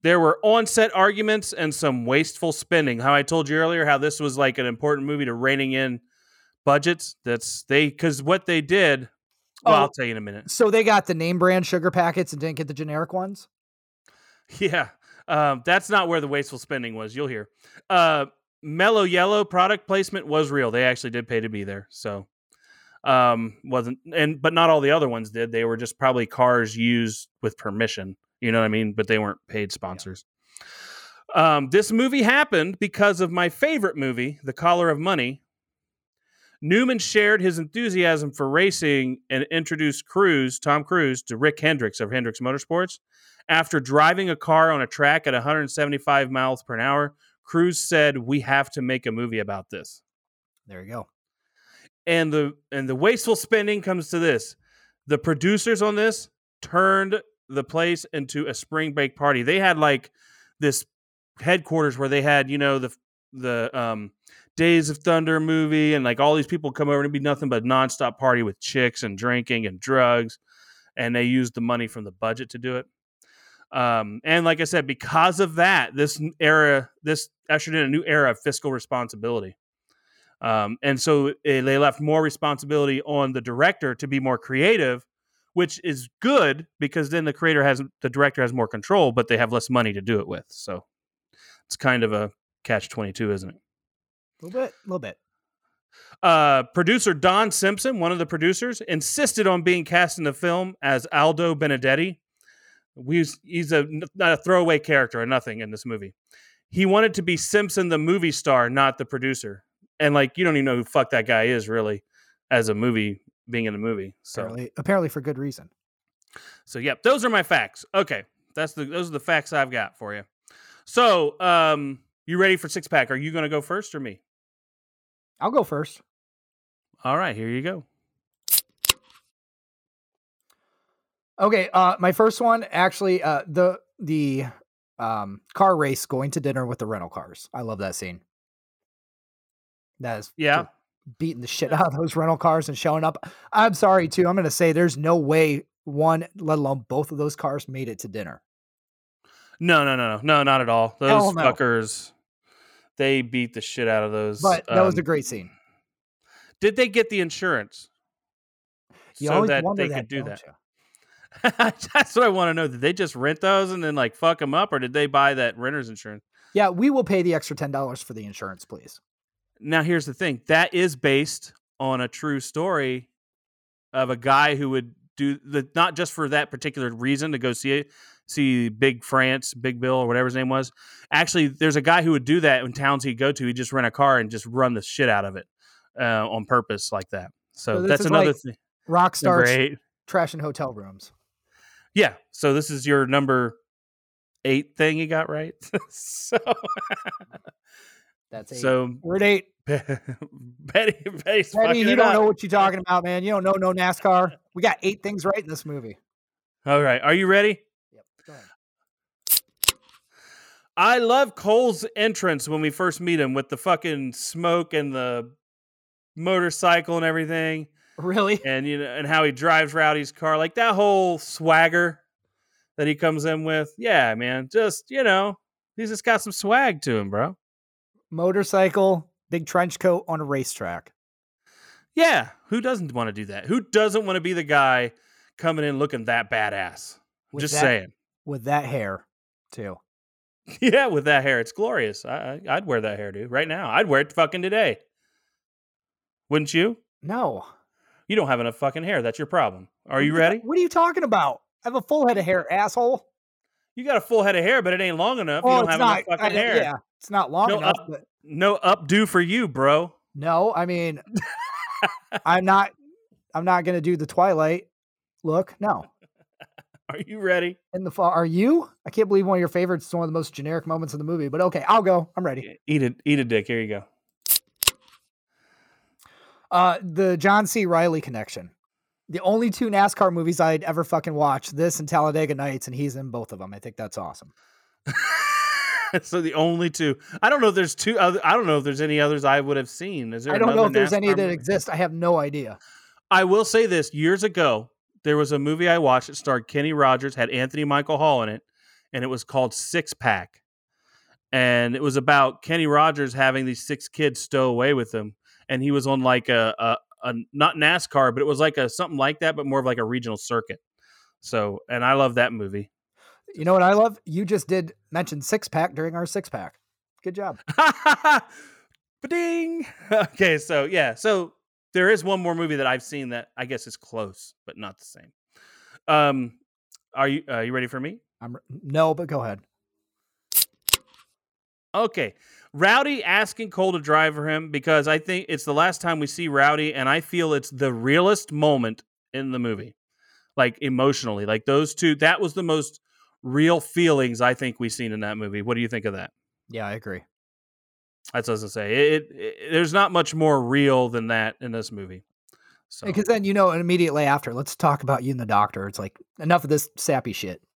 There were on-set arguments and some wasteful spending. How I told you earlier, how this was like an important movie to reining in budgets. That's they because what they did. Well, Oh. I'll tell you in a minute. So they got the name brand sugar packets and didn't get the generic ones. Yeah, um, that's not where the wasteful spending was. You'll hear. Uh, Mellow Yellow product placement was real. They actually did pay to be there. So, um, wasn't and but not all the other ones did. They were just probably cars used with permission. You know what I mean? But they weren't paid sponsors. Um, this movie happened because of my favorite movie, The Color of Money. Newman shared his enthusiasm for racing and introduced Cruise, Tom Cruise, to Rick Hendricks of Hendricks Motorsports. After driving a car on a track at 175 miles per hour, Cruise said, "We have to make a movie about this." There you go. And the and the wasteful spending comes to this: the producers on this turned the place into a spring break party. They had like this headquarters where they had, you know, the the um, Days of Thunder movie, and like all these people come over and be nothing but nonstop party with chicks and drinking and drugs, and they used the money from the budget to do it. Um, and like I said, because of that, this era, this ushered in a new era of fiscal responsibility. Um, and so eh, they left more responsibility on the director to be more creative, which is good because then the creator has the director has more control, but they have less money to do it with. So it's kind of a catch twenty two, isn't it? A little bit. A little bit. Uh, producer Don Simpson, one of the producers, insisted on being cast in the film as Aldo Benedetti. We, he's a not a throwaway character or nothing in this movie. He wanted to be Simpson, the movie star, not the producer. And like, you don't even know who fuck that guy is really, as a movie being in a movie. So, Apparently, apparently for good reason. so yep, those are my facts. Okay, that's the those are the facts I've got for you. So, um, you ready for six pack? Are you going to go first or me? I'll go first. All right, here you go. Okay, uh, my first one actually, uh, the the um car race going to dinner with the rental cars. I love that scene. That is Yeah. beating the shit out of those rental cars and showing up. I'm sorry too. I'm gonna say there's no way one, let alone both of those cars made it to dinner. No, no, no, no, no, not at all. Those Hell no. fuckers, they beat the shit out of those. But that was a um, great scene. Did they get the insurance You so that they that, could do that? That's what I want to know. Did they just rent those and then like fuck them up, or did they buy that renter's insurance? Yeah, we will pay the extra ten dollars for the insurance, please. Now, here's the thing: that is based on a true story of a guy who would do the not just for that particular reason to go see it, see Big France, Big Bill, or whatever his name was. Actually, there's a guy who would do that in towns he'd go to. He'd just rent a car and just run the shit out of it uh, on purpose, like that. So, So that's another like thing. Rock stars trash trashing hotel rooms. Yeah. So this is your number eight thing you got right. so, That's eight. so Word eight. Petty, Petty's Petty, you don't up. know what you're talking about, man. You don't know no NASCAR. We got eight things right in this movie. All right. Are you ready? Yep. Go ahead. I love Cole's entrance when we first meet him with the fucking smoke and the motorcycle and everything, Really? and you know, and how he drives Rowdy's car, like that whole swagger that he comes in with. Yeah, man, just you know, he's just got some swag to him, bro. Motorcycle, big trench coat on a racetrack. Yeah, who doesn't want to do that? Who doesn't want to be the guy coming in looking that badass? With just that- saying. With that hair, too. Yeah, with that hair, it's glorious. I, I I'd wear that hair, dude. Right now, I'd wear it fucking today. Wouldn't you? No. You don't have enough fucking hair. That's your problem. Are you ready? What are you talking about? I have a full head of hair, asshole. You got a full head of hair, but it ain't long enough. you Oh, don't it's have not. enough fucking I- hair. Yeah, it's not long No, enough. up- But No updo for you, bro. no, I mean, I'm not. I'm not gonna do the Twilight look. No, Are you ready? In the fall, are you? I can't believe one of your favorites is one of the most generic moments in the movie. But okay, I'll go. I'm ready. Eat it. Eat a dick. Here you go. Uh, the John C. Reilly connection. The only two NASCAR movies I'd ever fucking watch. This and Talladega Nights, and he's in both of them. I think that's awesome. so the only two. I don't know if there's two other. I don't know if there's any others I would have seen. Is there? I don't know if there's any that movie? exist. I have no idea. I will say this: years ago, there was a movie I watched. that starred Kenny Rogers, had Anthony Michael Hall in it, and it was called Six Pack. And it was about Kenny Rogers having these six kids stow away with him, and he was on like a, a, a not NASCAR, but it was like a something like that, but more of like a regional circuit. So, and I love that movie. You know what I love? You just did mention six pack during our six pack. Good job. Ba-ding. Okay, so yeah, so there is one more movie that I've seen that I guess is close, but not the same. Um, are you are you ready for me? I'm no, but go ahead. Okay, Rowdy asking Cole to drive for him because I think it's the last time we see Rowdy, and I feel it's the realest moment in the movie, like emotionally, like those two. That was the most real feelings I think we've seen in that movie. What do you think of that? Yeah, I agree. That's what I gonna say. It, it, there's not much more real than that in this movie. So Because then you know, and immediately after, let's talk about you and the doctor. It's like enough of this sappy shit.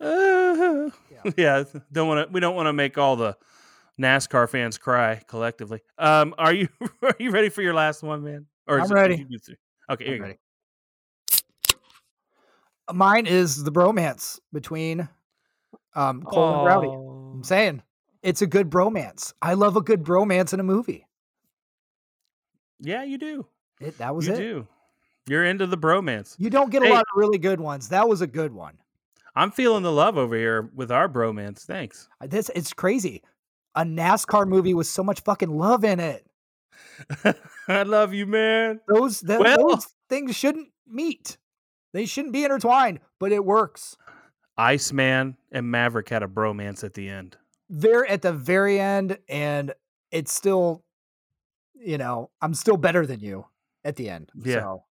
Uh, yeah. don't want to. We don't want to make all the NASCAR fans cry collectively. Um, are you are you ready for your last one, man? Or I'm it- ready. did three? Okay, here I'm you ready. Mine is the bromance between um, go. Cole and Rowdy. I'm saying it's a good bromance. I love a good bromance in a movie. Yeah, you do. It, that was you it. do. You're into the bromance. You don't get a Hey. lot of really good ones. That was a good one. I'm feeling the love over here with our bromance. Thanks. Uh, this it's crazy. A NASCAR movie with so much fucking love in it. I love you, man. Those that, Well- those things shouldn't meet. They shouldn't be intertwined, but it works. Iceman and Maverick had a bromance at the end. They're at the very end, and it's still, you know, I'm still better than you at the end. Yeah. So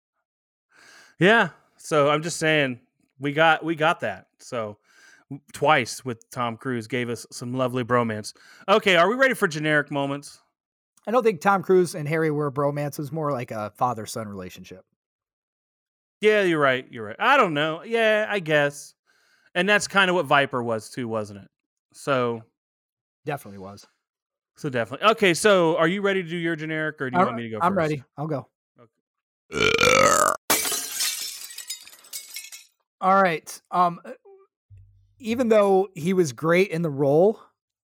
Yeah. So I'm just saying we got we got that. So twice with Tom Cruise gave us some lovely bromance. Okay, are we ready for generic moments? I don't think Tom Cruise and Harry were bromance. It was more like a father son relationship. Yeah, you're right. You're right. I don't know. Yeah, I guess. And that's kind of what Viper was too, wasn't it? So Definitely was. so definitely. Okay, so are you ready to do your generic or do you want me to go I'm ready. I'll go. All right. Um, uh, even though he was great in the role,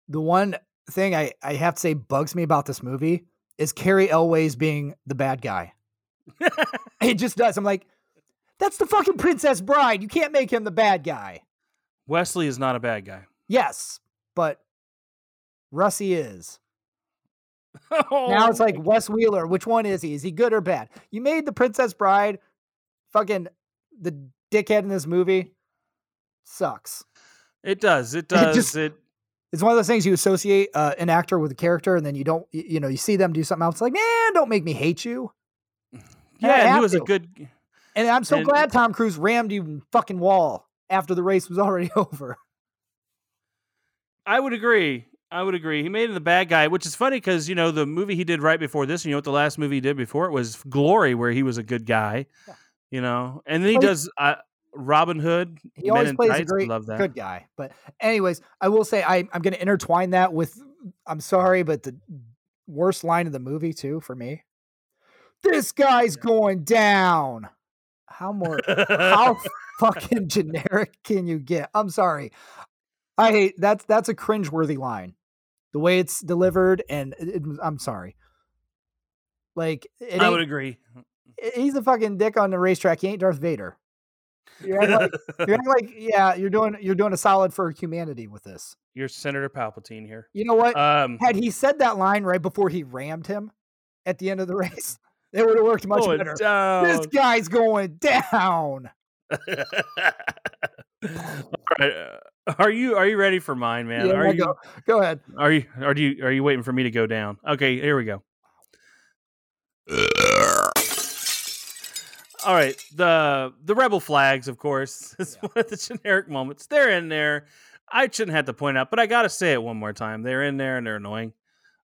the one thing I, I have to say bugs me about this movie is Cary Elwes being the bad guy. It just does. I'm like, that's the fucking Princess Bride. You can't make him the bad guy. Wesley is not a bad guy. Yes, but Russie is. Now it's like Wes Wheeler. Which one is he? Is he good or bad? You made the Princess Bride fucking the dickhead in this movie. Sucks. it does. It It does. just- it It's one of those things you associate uh, an actor with a character, and then you don't, you know, you see them do something else. Like, man, don't make me hate you. Yeah, he was a good And I'm so And- glad Tom Cruise rammed you in fucking wall after the race was already over. I would agree. I would agree. He made him the bad guy, which is funny because you know the movie he did right before this. You know what the last movie he did before it was Glory, where he was a good guy. Yeah. You know, and then he Well, does uh, Robin Hood. He Men always plays a great Love that. good guy. But anyways, I will say I, I'm going to intertwine that with. I'm sorry, but the worst line of the movie too for me. This guy's going down. How more? How fucking generic can you get? I'm sorry. I hate that's that's a cringeworthy line. The way it's delivered, and it, it- I'm sorry. Like it I would agree. Mm, mm. he's a fucking dick on the racetrack. He ain't Darth Vader. You're like, you're like yeah, you're doing you're doing a solid for humanity with this. You're Senator Palpatine here. You know what? Um, Had he said that line right before he rammed him at the end of the race, it would have worked much oh, better. down. This guy's going down. All right. Uh, Are you are you ready for mine, man? Yeah, are you go, go ahead. are you are you are you waiting for me to go down? Okay, here we go. All right, the the rebel flags, of course, is Yeah. one of the generic moments. They're in there. I shouldn't have to point out, but I got to say it one more time. They're in there and they're annoying.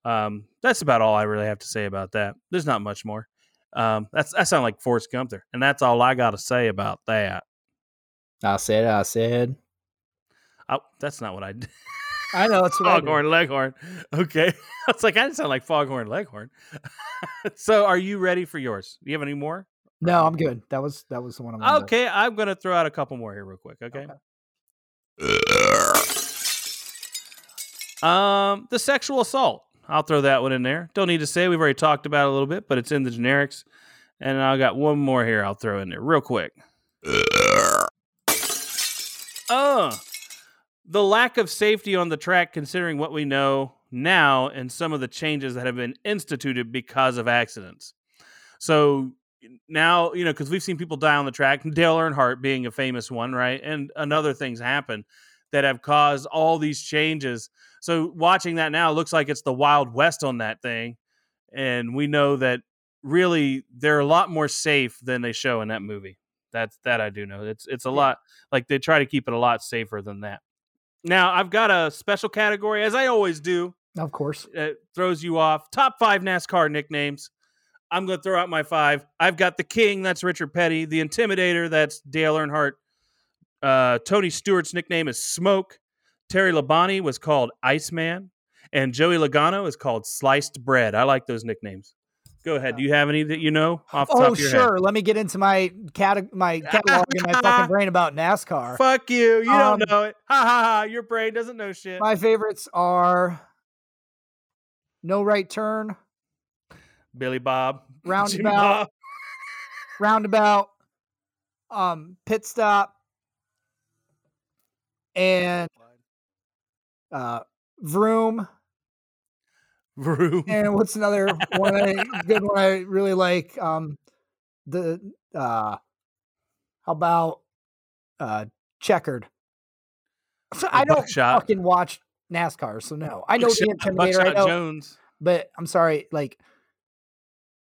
Um, that's about all I really have to say about that. There's not much more. Um, that's that sound like Forrest Gump there, and that's all I got to say about that. I said, I said. Oh, that's not what I did. I know that's what I did. Foghorn Leghorn. Okay, I was like, I didn't sound like Foghorn Leghorn. so, are you ready for yours? Do you have any more? No, I'm good. That was that was the one I wanted. to- Okay, I'm gonna throw out a couple more here real quick. Okay. Um, the sexual assault. I'll throw that one in there. Don't need to say we've already talked about it a little bit, but it's in the generics. And I got one more here. I'll throw in there real quick. Uh, the lack of safety on the track, considering what we know now and some of the changes that have been instituted because of accidents. So now, you know, because we've seen people die on the track, Dale Earnhardt being a famous one, right? And another things happen that have caused all these changes. So watching that now looks like it's the Wild West on that thing. And we know that really they're a lot more safe than they show in that movie. That's that I do know. It's it's a Yeah. lot like they try to keep it a lot safer than that. Now I've got a special category, as I always do. Of course. It throws you off. Top five NASCAR nicknames. I'm going to throw out my five. I've got the King. That's Richard Petty. The Intimidator. That's Dale Earnhardt. Uh, Tony Stewart's nickname is Smoke. Terry Labonte was called Iceman, and Joey Logano is called Sliced Bread. I like those nicknames. Go ahead. Do you have any that you know off the top Oh of your sure. Let me get into my cat my catalog in my fucking brain about? NASCAR. Fuck you. You Um, don't know it. Ha ha ha. Your brain doesn't know shit. My favorites are No Right Turn, Billy Bob. Roundabout, Bob. Roundabout, um, Pit Stop, and uh, Vroom. Vroom. And what's another one? I, good one I really like. Um, the uh, how about uh, Checkered? So I don't Buckshot. fucking watch NASCAR, so no. I know the Buckshot- Intimidator. I know, Jones. but I'm sorry. Like,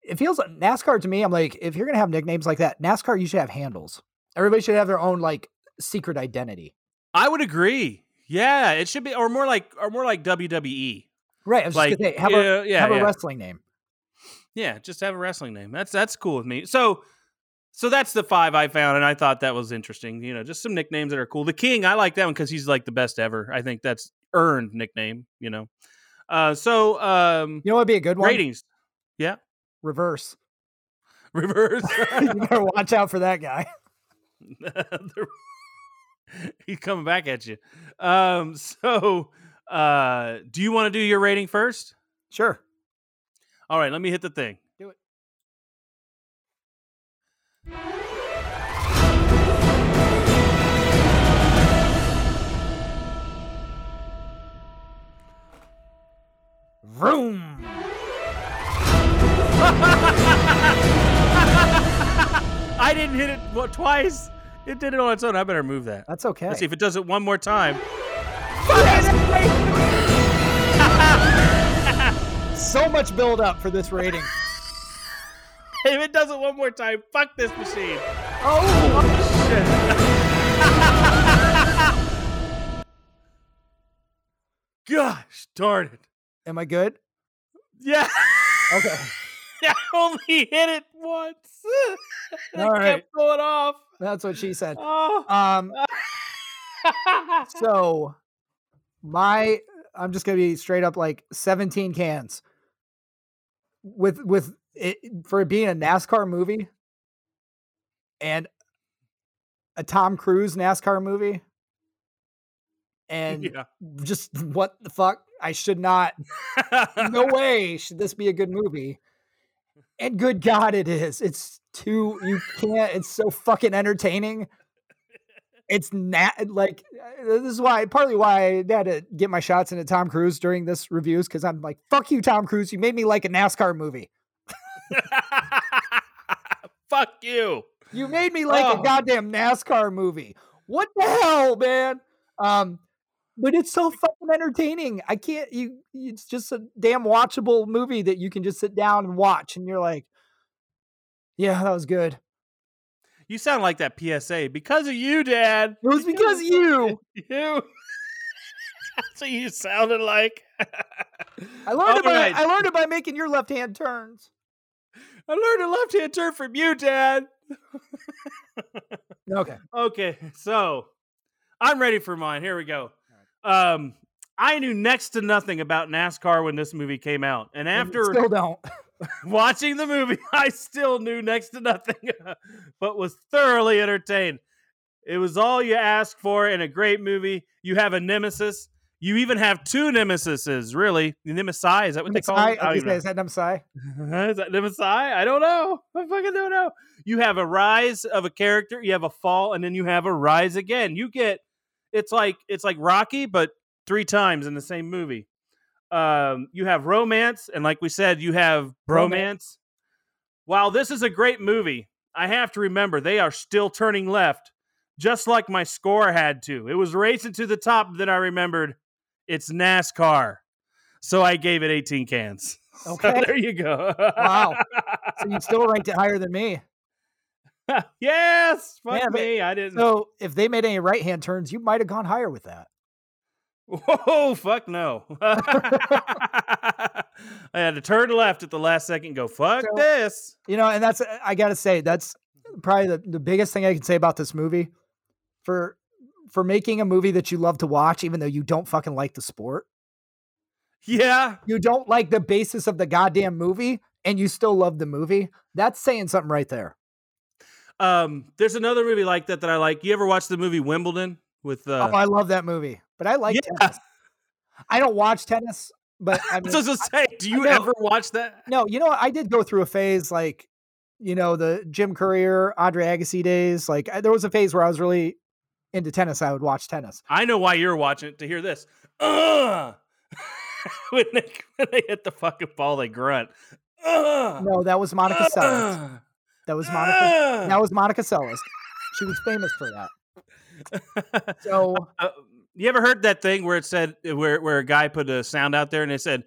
it feels like NASCAR to me. I'm like, if you're gonna have nicknames like that, NASCAR, you should have handles. Everybody should have their own like secret identity. I would agree. Yeah, it should be, or more like, or more like WWE. Right. I was Like, just gonna say, have yeah, a yeah, have yeah. a wrestling name. Yeah, just have a wrestling name. That's that's cool with me. So, so that's the five I found, and I thought that was interesting. You know, just some nicknames that are cool. The King, I like that one because he's like the best ever. I think that's earned nickname. You know, uh, so um, You know what'd be a good one? ratings yeah. Reverse. reverse. you better watch out for that guy. He's coming back at you. Um, so, uh, do you want to do your rating first? Sure. All right, let me hit the thing. Do it. Vroom. I didn't hit it twice. It did it on its own. I better move that. That's okay. Let's see if it does it one more time. So much build up for this rating. If it does it one more time, fuck this machine. Oh, Shit. Gosh darn it. am I good? Yeah. Okay. I only hit it once. All right. kept going off. That's what she said. Oh. Um, so my I'm just gonna be straight up like 17 cans. With with it for it being a NASCAR movie and a Tom Cruise NASCAR movie. And yeah. just what the fuck? I should not no way should this be a good movie. And good God, it is. It's too you can't. It's so fucking entertaining. It's not like uh, this is why partly why I had to get my shots into Tom Cruise during this reviews because I'm like, fuck you, Tom Cruise. You made me like a NASCAR movie. Fuck you. You made me like Oh. a goddamn NASCAR movie. What the hell, man? Um, but it's so fucking entertaining. I can't. You. It's just a damn watchable movie that you can just sit down and watch, and you're like, yeah, that was good. You sound like that PSA because of you, Dad. It was because of you. You. That's what you sounded like. I learned it by Alright. I learned it by making your left hand turns. I learned a left hand turn from you, Dad. Okay. Okay, so I'm ready for mine. Here we go. Um, I knew next to nothing about NASCAR when this movie came out, and after still don't. watching the movie, I still knew next to nothing, but was thoroughly entertained. It was all you asked for in a great movie. You have a nemesis. You even have two nemesises, really. The Nemesi, is that what they call Nemesis, it? I was don't gonna even say, is that Nemesis? is that Nemesi? I don't know. I fucking don't know. You have a rise of a character, you have a fall, and then you have a rise again. You get it's like it's like Rocky, but three times in the same movie. Um, you have romance, and like we said, you have bromance. While this is a great movie, I have to remember they are still turning left, just like my score had to. It was racing to the top, then I remembered it's NASCAR. So I gave it 18 cans. So Okay. there you go. Wow. So you still ranked it higher than me. yes. Fuck Yeah, but- me. I didn't. So if they made any right hand turns, you might have gone higher with that. Whoa, fuck no. I had to turn left at the last second and go, fuck So- this. You know, and that's I gotta say that's probably the, the biggest thing I can say about this movie. For for making a movie that you love to watch, even though you don't fucking like the sport. Yeah. You don't like the basis of the goddamn movie, and you still love the movie. That's saying something right there. Um, there's another movie like that that I like. You ever watch the movie Wimbledon with uh oh, I love that movie. But I like Yeah. tennis. I don't watch tennis, but I mean, was just say, do you ever watch that? No, you know what? I did go through a phase like, you know, the Jim Courier, Andre Agassi days. Like, I, there was a phase where I was really into tennis. I would watch tennis. I know why you're watching it to hear this. Ugh! when they when they hit the fucking ball, they grunt. Ugh! No, that was Monica Seles. Ugh! That was Monica. That was Monica Seles. She was famous for that. So Uh, you ever heard that thing where it said where where a guy put a sound out there and it said,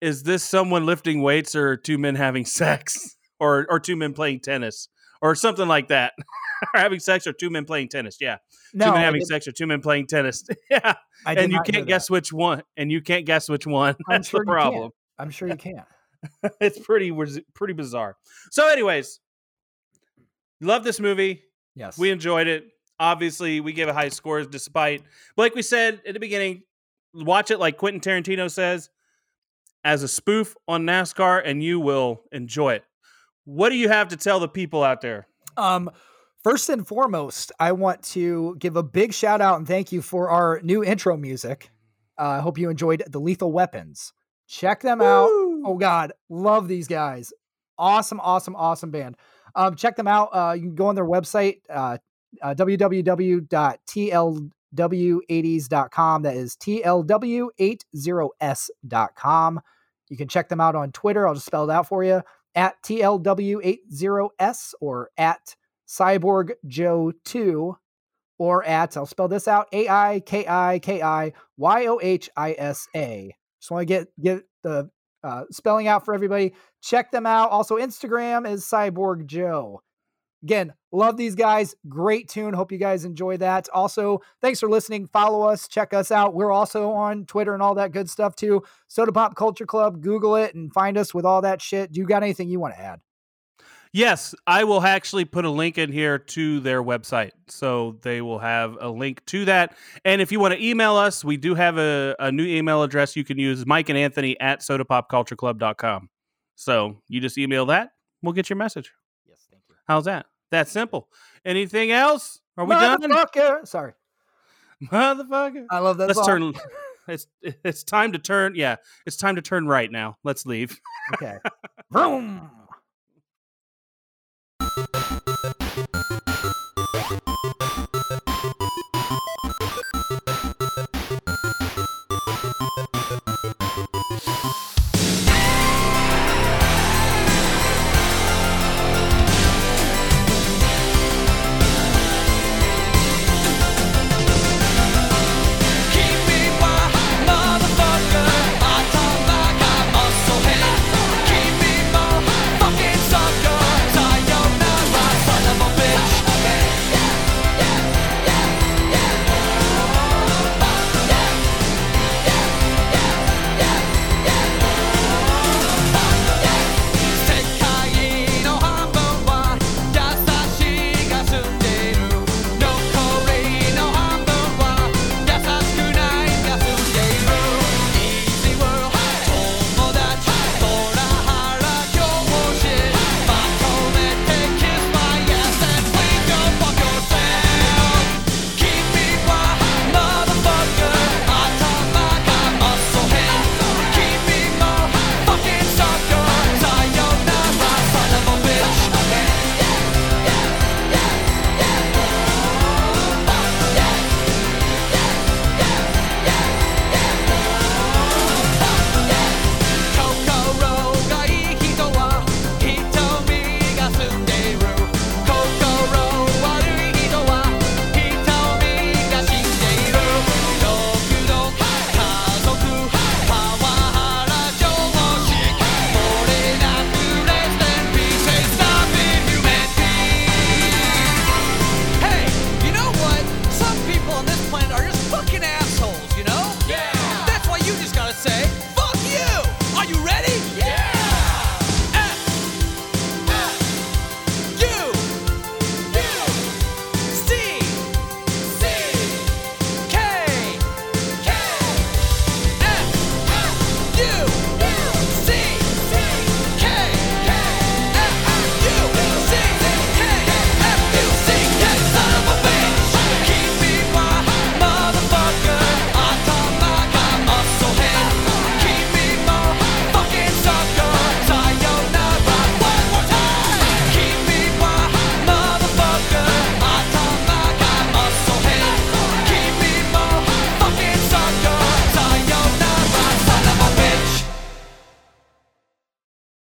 "Is this someone lifting weights or two men having sex or or two men playing tennis or something like that?" or having sex or two men playing tennis? Yeah, no, two men having sex or two men playing tennis. yeah, and you can't guess which one. And you can't guess which one. I'm That's sure the problem. I'm sure you can't. it's pretty was pretty bizarre. So, anyways, love this movie. Yes. We enjoyed it. Obviously, we gave it high scores despite, like we said at the beginning, watch it like Quentin Tarantino says, as a spoof on NASCAR, and you will enjoy it. What do you have to tell the people out there? Um, first and foremost, I want to give a big shout out and thank you for our new intro music. Uh, I hope you enjoyed the Lethal Weapons. Check them out. Oh God, love these guys. Awesome, awesome, awesome band. Um, check them out. Uh, you can go on their website, uh, uh, www.tlw80s.com. That is tlw80s.com. You can check them out on Twitter. I'll just spell it out for you at tlw80s or at cyborg joe 2 or at i'll spell this out a-i-k-i-k-i-y-o-h-i-s-a just want to get get the uh, spelling out for everybody check them out also instagram is cyborg joe again love these guys great tune hope you guys enjoy that also thanks for listening follow us check us out we're also on twitter and all that good stuff too soda pop culture club google it and find us with all that shit do you got anything you want to add Yes, I will actually put a link in here to their website. So they will have a link to that. And if you want to email us, we do have a, a new email address you can use Mike and Anthony at sodapopcultureclub.com. So you just email that, we'll get your message. Yes thank you How's that? That simple. Anything else? Are we done? Motherfucker. sorry Motherfucker. i love that Let's song. turn. It's it's time to turn. Yeah, it's time to turn right now. Let's leave. okay Vroom.